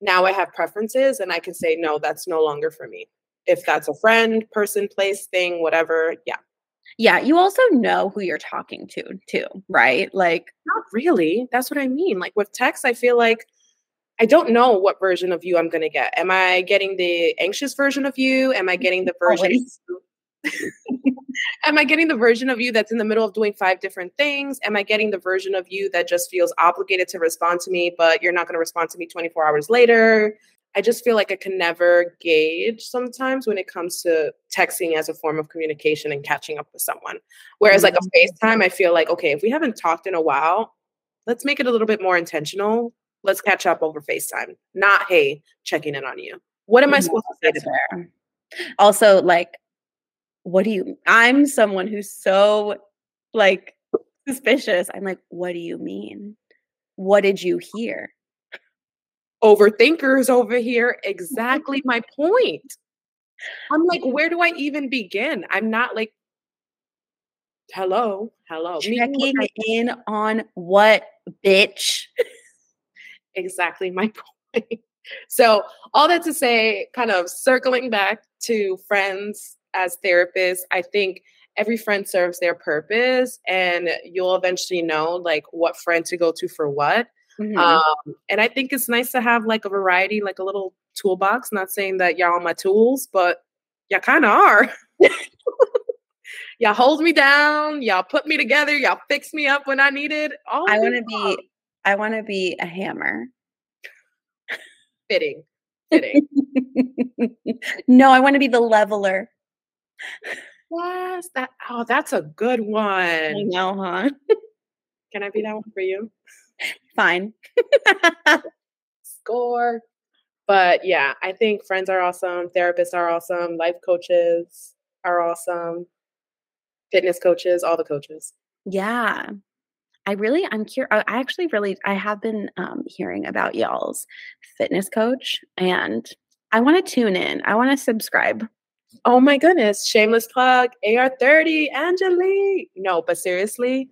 now I have preferences and I can say, no, that's no longer for me. If that's a friend, person, place, thing, whatever, yeah. Yeah, you also know who you're talking to, too, right? Like, not really. That's what I mean. Like with text, I feel like I don't know what version of you I'm going to get. Am I getting the anxious version of you? Am I getting the version? Am I getting the version of you that's in the middle of doing five different things? Am I getting the version of you that just feels obligated to respond to me, but you're not going to respond to me 24 hours later? I just feel like I can never gauge sometimes when it comes to texting as a form of communication and catching up with someone. Whereas, like a mm-hmm. FaceTime, I feel like, okay, if we haven't talked in a while, let's make it a little bit more intentional. Let's catch up over FaceTime, not, hey, checking in on you. What am I supposed to say to her? Also, like, what do you i'm someone who's so like suspicious i'm like what do you mean what did you hear overthinkers over here exactly my point I'm like, where do I even begin? I'm not like, hello, hello. Checking in on what, bitch? exactly my point. So, all that to say, kind of circling back to friends as therapists, I think every friend serves their purpose and you'll eventually know like what friend to go to for what. Mm-hmm. Um, and I think it's nice to have like a variety, like a little toolbox. Not saying that y'all are my tools, but y'all kind of are. y'all hold me down. Y'all put me together. Y'all fix me up when I need it. All I want to be. I want to be a hammer. Fitting. Fitting. no, I want to be the leveler. Yes, that. Oh, that's a good one. I know, huh? Can I be that one for you? Fine. Score. But yeah, I think friends are awesome, therapists are awesome, life coaches are awesome, fitness coaches, all the coaches. Yeah. I really, I'm curious. I actually really, I have been um, hearing about y'all's fitness coach and I want to tune in. I want to subscribe. Oh my goodness. Shameless plug AR30, Angelique. No, but seriously,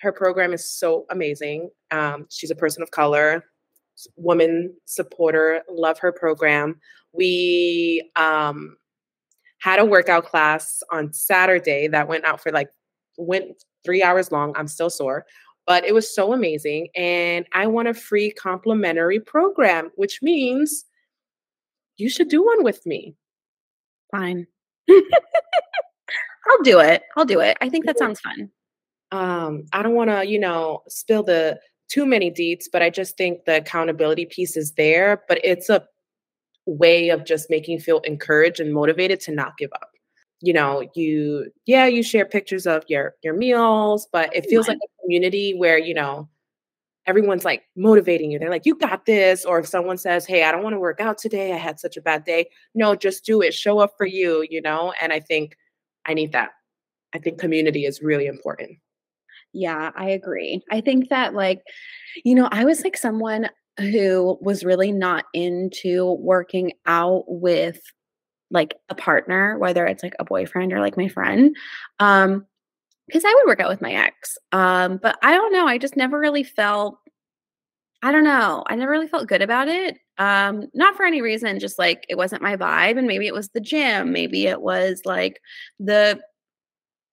her program is so amazing. Um, she's a person of color, woman supporter, love her program. We um, had a workout class on Saturday that went out for like, went three hours long. I'm still sore, but it was so amazing. And I want a free complimentary program, which means you should do one with me. Fine. I'll do it. I'll do it. I think that sounds fun um, I don't want to, you know, spill the too many deets, but I just think the accountability piece is there. But it's a way of just making you feel encouraged and motivated to not give up. You know, you yeah, you share pictures of your your meals, but it feels like a community where you know everyone's like motivating you. They're like, you got this. Or if someone says, hey, I don't want to work out today, I had such a bad day. No, just do it. Show up for you, you know? And I think I need that. I think community is really important. Yeah, I agree. I think that, like, you know, I was like someone who was really not into working out with like a partner, whether it's like a boyfriend or like my friend. Um, because I would work out with my ex. Um, but I don't know. I just never really felt, I don't know. I never really felt good about it. Um, not for any reason, just like it wasn't my vibe. And maybe it was the gym. Maybe it was like the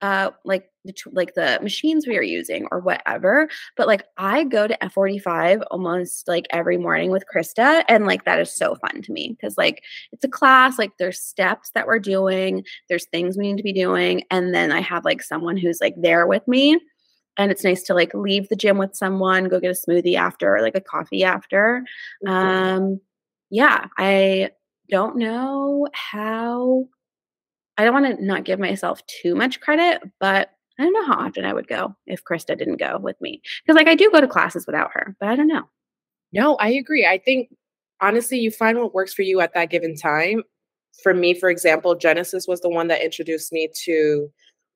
uh like the like the machines we are using or whatever but like i go to f45 almost like every morning with krista and like that is so fun to me because like it's a class like there's steps that we're doing there's things we need to be doing and then i have like someone who's like there with me and it's nice to like leave the gym with someone go get a smoothie after or like a coffee after mm-hmm. um yeah i don't know how I don't want to not give myself too much credit, but I don't know how often I would go if Krista didn't go with me. Because like I do go to classes without her, but I don't know. No, I agree. I think honestly, you find what works for you at that given time. For me, for example, Genesis was the one that introduced me to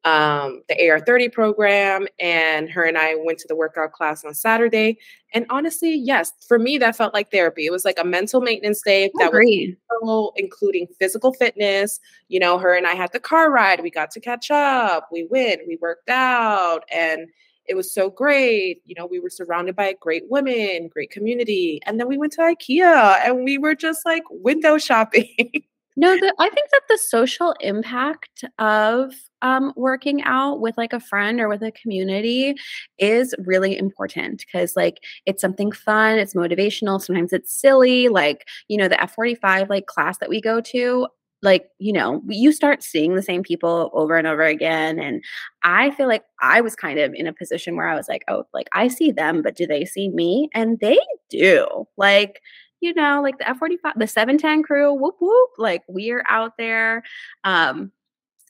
um, the AR30 program, and her and I went to the workout class on Saturday. And honestly, yes, for me, that felt like therapy. It was like a mental maintenance day that was so including physical fitness. You know, her and I had the car ride. We got to catch up. We went, we worked out, and it was so great. You know, we were surrounded by great women, great community. And then we went to IKEA and we were just like window shopping. No, the, I think that the social impact of um, working out with like a friend or with a community is really important because like it's something fun, it's motivational. Sometimes it's silly. Like you know the F forty five like class that we go to. Like, you know, you start seeing the same people over and over again. And I feel like I was kind of in a position where I was like, oh, like I see them, but do they see me? And they do. Like, you know, like the F45, the 710 crew, whoop whoop, like we are out there um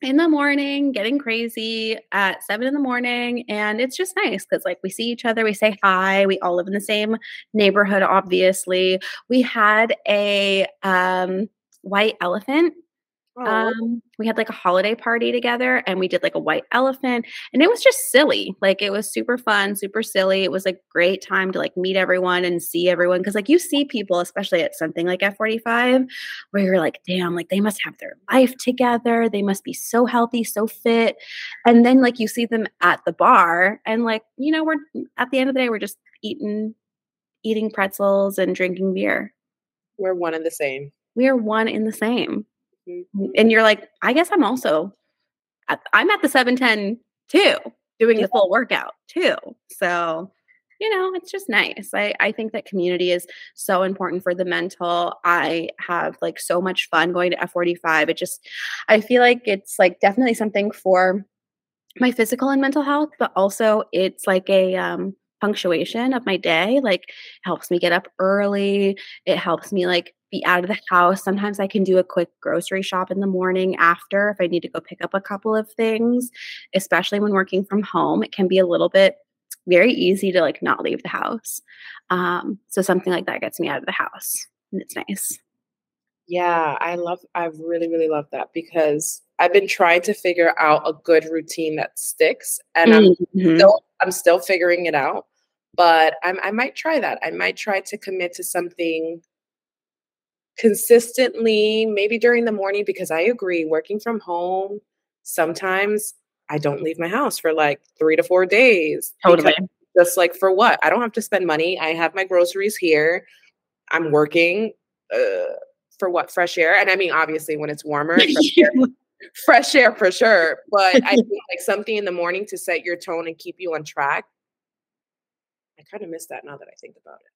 in the morning, getting crazy at seven in the morning. And it's just nice because, like, we see each other, we say hi, we all live in the same neighborhood, obviously. We had a um, white elephant Um, we had like a holiday party together and we did like a white elephant and it was just silly. Like it was super fun, super silly. It was a great time to like meet everyone and see everyone. Cause like you see people, especially at something like F45, where you're like, damn, like they must have their life together. They must be so healthy, so fit. And then like you see them at the bar and like, you know, we're at the end of the day, we're just eating, eating pretzels and drinking beer. We're one and the same. We are one in the same. And you're like, I guess I'm also, I'm at the 710 too, doing yeah. the full workout too. So, you know, it's just nice. I, I think that community is so important for the mental. I have like so much fun going to F45. It just, I feel like it's like definitely something for my physical and mental health, but also it's like a, um, punctuation of my day like helps me get up early it helps me like be out of the house. Sometimes I can do a quick grocery shop in the morning after if I need to go pick up a couple of things, especially when working from home. It can be a little bit very easy to like not leave the house. Um, so something like that gets me out of the house and it's nice. Yeah, I love, I really, really love that because I've been trying to figure out a good routine that sticks and mm-hmm. I'm still, I'm still figuring it out, but I'm, I might try that. I might try to commit to something consistently, maybe during the morning, because I agree, working from home, sometimes I don't leave my house for like three to four days. Totally. Just like for what? I don't have to spend money. I have my groceries here. I'm working uh, for what? Fresh air. And I mean, obviously, when it's warmer, fresh, air, fresh air for sure. But I think like something in the morning to set your tone and keep you on track. I kind of miss that now that I think about it.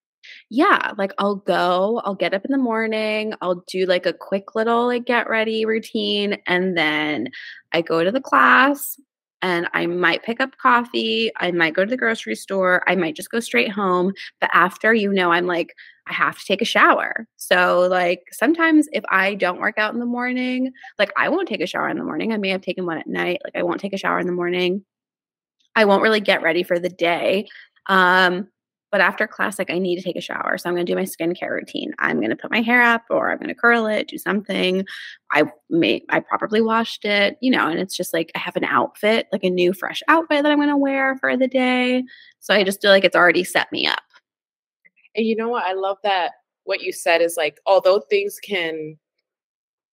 Yeah, like I'll go, I'll get up in the morning, I'll do like a quick little like get ready routine and then I go to the class and I might pick up coffee, I might go to the grocery store, I might just go straight home, but after you know I'm like I have to take a shower. So like sometimes if I don't work out in the morning, like I won't take a shower in the morning. I may have taken one at night, like I won't take a shower in the morning. I won't really get ready for the day. Um but after class, like I need to take a shower. So I'm going to do my skincare routine. I'm going to put my hair up or I'm going to curl it, do something. I may, I properly washed it, you know, and it's just like I have an outfit, like a new fresh outfit that I'm going to wear for the day. So I just feel like it's already set me up. And you know what? I love that what you said is like, although things can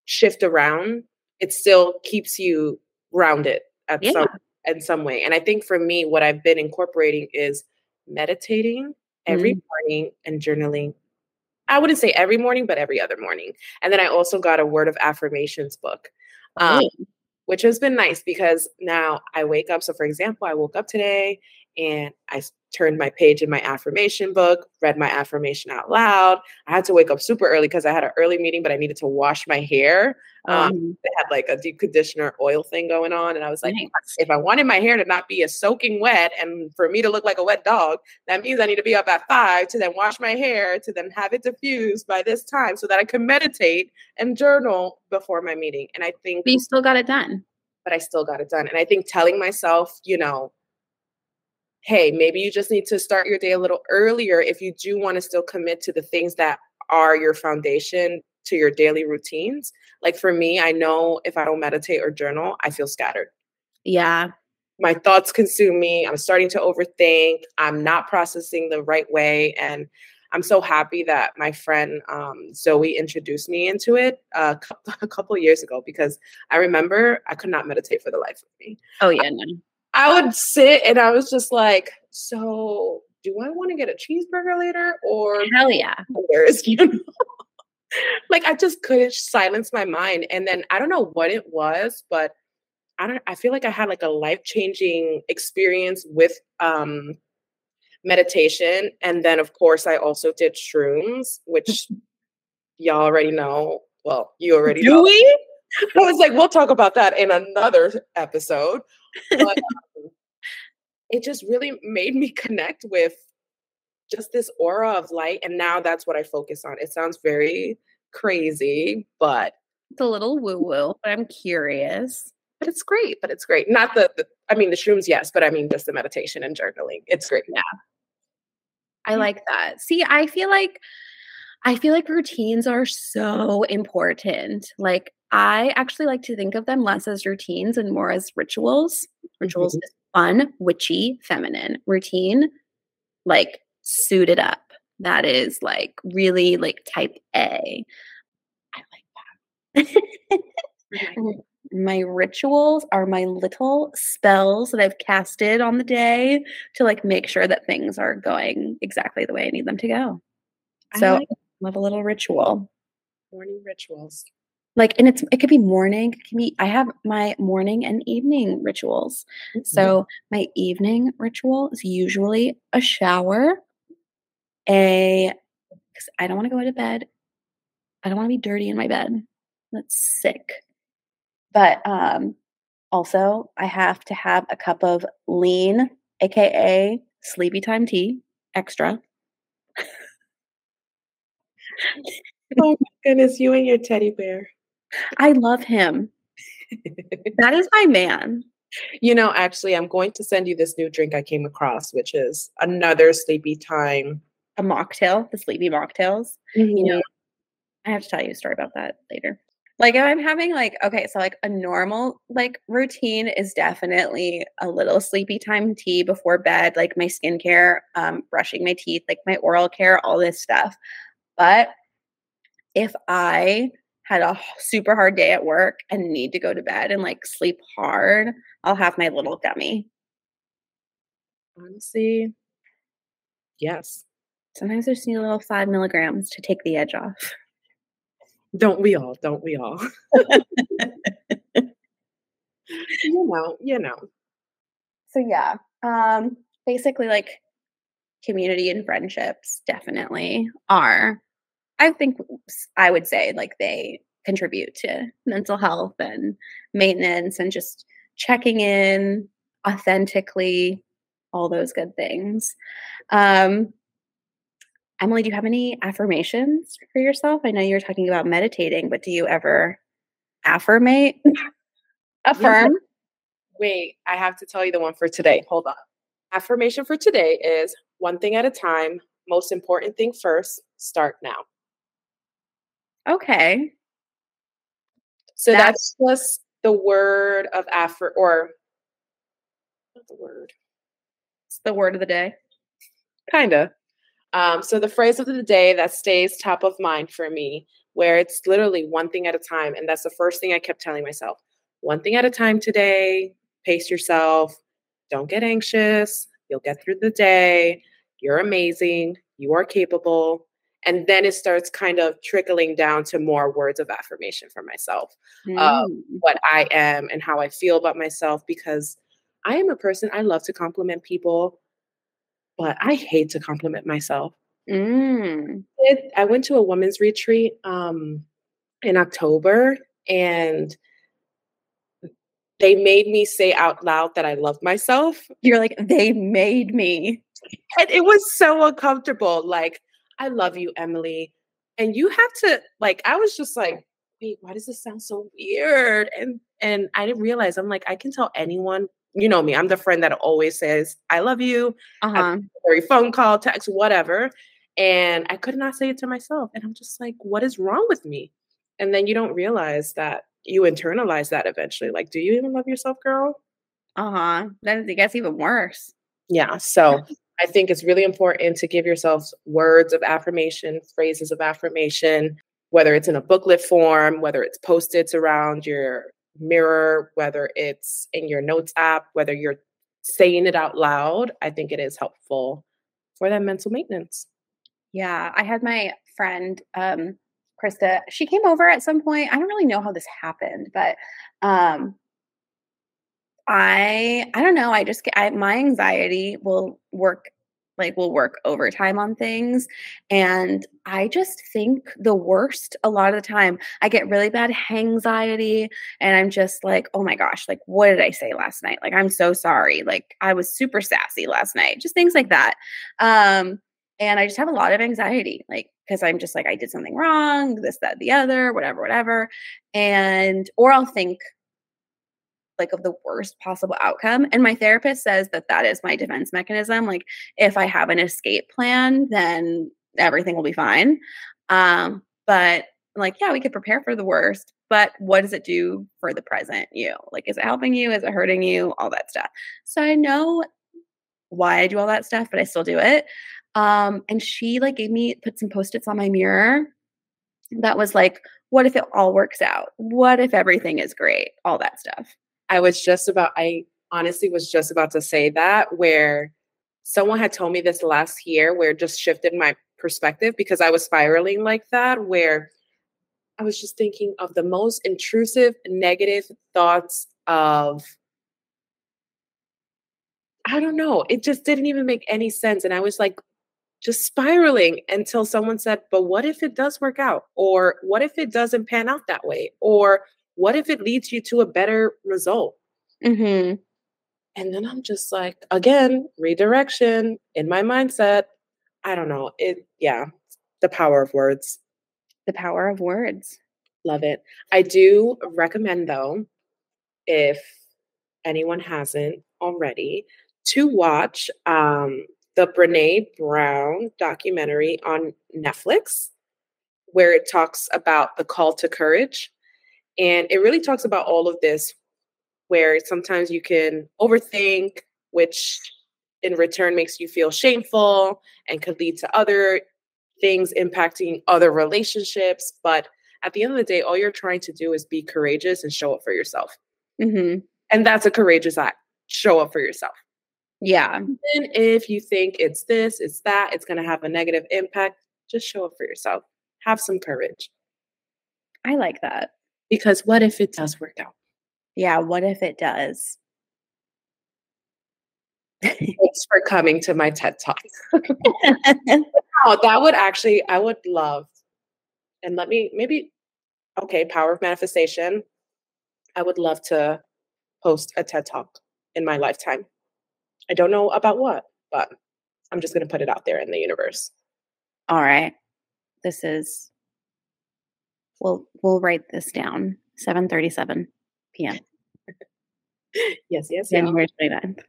shift around, it still keeps you grounded at yeah. some in some way. And I think for me, what I've been incorporating is meditating every mm-hmm. morning and journaling. I wouldn't say every morning, but every other morning. And then I also got a word of affirmations book, um, oh. which has been nice because now I wake up. So, for example, I woke up today and I turned my page in my affirmation book, read my affirmation out loud. I had to wake up super early because I had an early meeting, but I needed to wash my hair. Um, um, they had like a deep conditioner oil thing going on. And I was like, nice. if I wanted my hair to not be a soaking wet and for me to look like a wet dog, that means I need to be up at five to then wash my hair, to then have it diffused by this time so that I can meditate and journal before my meeting. And I think. But you still got it done. But I still got it done. And I think telling myself, you know, hey, maybe you just need to start your day a little earlier if you do want to still commit to the things that are your foundation to your daily routines. Like for me, I know if I don't meditate or journal, I feel scattered. Yeah. My thoughts consume me. I'm starting to overthink. I'm not processing the right way. And I'm so happy that my friend um, Zoe introduced me into it uh, a couple years ago because I remember I could not meditate for the life of me. Oh, yeah. No. I would sit and I was just like, so do I want to get a cheeseburger later or hell yeah. You know? like I just couldn't silence my mind. And then I don't know what it was, but I don't I feel like I had like a life-changing experience with um meditation. And then of course I also did shrooms, which y'all already know. Well, you already Do know. we? I was like, we'll talk about that in another episode. But um, it just really made me connect with just this aura of light. And now that's what I focus on. It sounds very crazy, but it's a little woo woo, but I'm curious. But it's great. But it's great. Not the, the, I mean, the shrooms, yes, but I mean, just the meditation and journaling. It's great. Yeah. I like that. See, I feel like, I feel like routines are so important. Like, I actually like to think of them less as routines and more as rituals. Rituals Mhm. is fun, witchy, feminine. Routine, like suited up. That is like really like type A. I like that. my rituals are my little spells that I've casted on the day to like make sure that things are going exactly the way I need them to go. I So like love a little ritual. morning rituals. Like and it's it could be morning, it can be I have my morning and evening rituals. Mm-hmm. So my evening ritual is usually a shower, a because I don't want to go to bed. I don't want to be dirty in my bed. That's sick. But um also I have to have a cup of lean, aka sleepy time tea, extra. oh my goodness, you and your teddy bear. I love him. That is my man. you know, actually, I'm going to send you this new drink I came across, which is another sleepy time. A mocktail, the sleepy mocktails. You know, I have to tell you a story about that later. Like if I'm having like okay, so like a normal like routine is definitely a little sleepy time tea before bed, like my skincare, um, brushing my teeth, like my oral care, all this stuff. But if I had a super hard day at work and need to go to bed and like sleep hard, I'll have my little gummy. honestly, yes. Sometimes I just need a little five milligrams to take the edge off. Don't we all? Don't we all? you know, you know. so yeah um basically like community and friendships definitely are i think I would say like they contribute to mental health and maintenance and just checking in authentically all those good things um emily do you have any affirmations for yourself i know you're talking about meditating but do you ever affirmate affirm Wait, I have to tell you the one for today. Hold on. Affirmation for today is one thing at a time. Most important thing first, start now. Okay So That's- that's, just the word of affir or not the word. it's the word of the day Kinda. Um, so the phrase of the day that stays top of mind for me, where it's literally one thing at a time, and that's the first thing I kept telling myself: one thing at a time today. Pace yourself. Don't get anxious. You'll get through the day. You're amazing. You are capable. And then it starts kind of trickling down to more words of affirmation for myself Um, Mm. what I am and how I feel about myself because I am a person I love to compliment people, but I hate to compliment myself. Mm. It, I went to a women's retreat um, in October and they made me say out loud that I love myself. You're like, they made me. And it was so uncomfortable. Like, I love you, Emily. And you have to, like, I was just like, wait, why does this sound so weird? And and I didn't realize I'm like, I can tell anyone, you know me, I'm the friend that always says, I love you, Uh-huh. every phone call, text, whatever. And I could not say it to myself. And I'm just like, what is wrong with me? And then you don't realize that you internalize that eventually. Like, do you even love yourself, girl? Uh-huh. Then it gets even worse. Yeah. So I think it's really important to give yourselves words of affirmation, phrases of affirmation, whether it's in a booklet form, whether it's post-its around your mirror, whether it's in your notes app, whether you're saying it out loud. I think it is helpful for that mental maintenance. Yeah. I had my friend, um, Krista, she came over at some point. I don't really know how this happened, but um I I don't know. I just get I, my anxiety will work like will work overtime on things and I just think the worst a lot of the time. I get really bad anxiety and I'm just like, "Oh my gosh, like what did I say last night? Like I'm so sorry. Like I was super sassy last night." Just things like that. Um and I just have a lot of anxiety like because I'm just like I did something wrong, this that the other, whatever whatever. And or I'll think like of the worst possible outcome and my therapist says that that is my defense mechanism like if i have an escape plan then everything will be fine um but like yeah we could prepare for the worst but what does it do for the present you? Like, is it helping you? Is it hurting you? All that stuff. So I know why I do all that stuff, but I still do it. Um, and she like gave me put some post-its on my mirror that was like, what if it all works out? What if everything is great? All that stuff. I was just about I honestly was just about to say that where someone had told me this last year where it just shifted my perspective because I was spiraling like that where I was just thinking of the most intrusive negative thoughts of I don't know. It just didn't even make any sense. And I was like just spiraling until someone said, But what if it does work out? Or what if it doesn't pan out that way? Or what if it leads you to a better result? Mm-hmm. And then I'm just like, again, redirection in my mindset. I don't know. It, yeah, the power of words. The power of words. Love it. I do recommend, though, if anyone hasn't already, to watch um, the Brene Brown documentary on Netflix, where it talks about the call to courage. And it really talks about all of this, where sometimes you can overthink, which in return makes you feel shameful and could lead to other things impacting other relationships. But at the end of the day, all you're trying to do is be courageous and show up for yourself. Mm-hmm. And that's a courageous act. Show up for yourself. Yeah. And if you think it's this, it's that, it's going to have a negative impact, just show up for yourself. Have some courage. I like that. Because what if it does work out? Yeah. What if it does? Thanks for coming to my TED Talk. oh, that would actually, I would love, and let me maybe, okay, power of manifestation. I would love to host a TED Talk in my lifetime. I don't know about what, but I'm just going to put it out there in the universe. All right. This is we'll we'll write this down. 7:37 p.m. yes, yes, January 29th.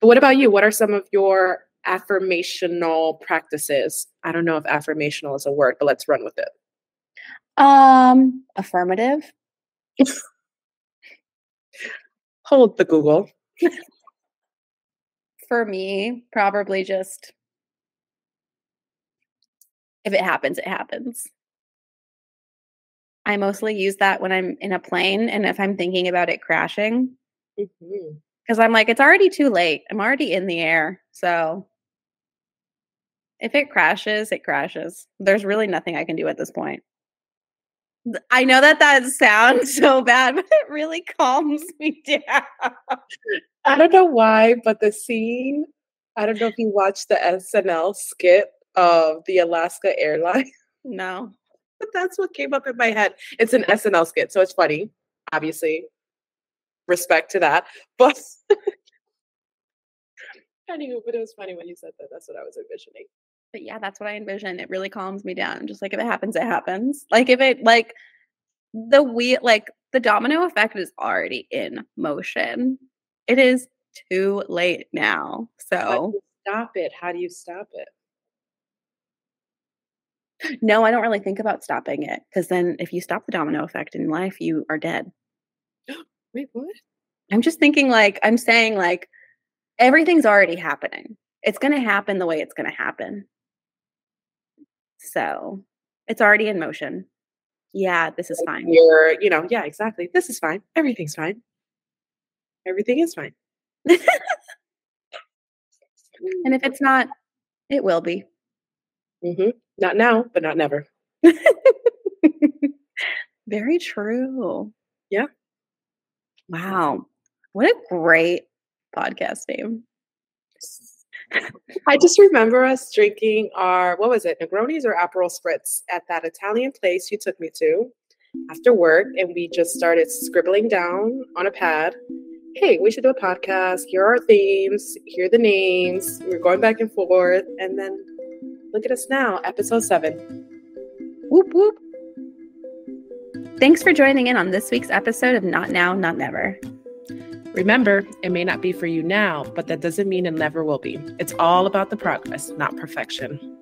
What about you? What are some of your affirmational practices? I don't know if affirmational is a word, but let's run with it. Um, affirmative. Hold the Google. For me, probably just if it happens, it happens. I mostly use that when I'm in a plane and if I'm thinking about it crashing. Mm-hmm. Because I'm like, it's already too late. I'm already in the air. So if it crashes, it crashes. There's really nothing I can do at this point. I know that that sounds so bad, but it really calms me down. I don't know why, but the scene, I don't know if you watched the SNL skit of the Alaska airline. No. But that's what came up in my head. It's an SNL skit, so it's funny, obviously. Respect to that. But anyway, but it was funny when you said that. That's what I was envisioning. But yeah, that's what I envision. It really calms me down. Just like if it happens, it happens. Like if it like the we like the domino effect is already in motion. It is too late now. So stop it. How do you stop it? No, I don't really think about stopping it because then if you stop the domino effect in life, you are dead. Wait, what? I'm just thinking like I'm saying like everything's already happening. It's going to happen the way it's going to happen. So, it's already in motion. Yeah, this is fine. You're, you know, yeah, exactly. This is fine. Everything's fine. Everything is fine. and if it's not, it will be. Mm-hmm. Not now, but not never. Very true. Yeah. Wow. What a great podcast name. I just remember us drinking our, what was it, Negronis or Aperol Spritz at that Italian place you took me to after work. And we just started scribbling down on a pad hey, we should do a podcast. Here are our themes. Here are the names. We're going back and forth. And then look at us now, episode seven. Whoop, whoop. Thanks for joining in on this week's episode of Not Now, Not Never. Remember, it may not be for you now, but that doesn't mean it never will be. It's all about the progress, not perfection.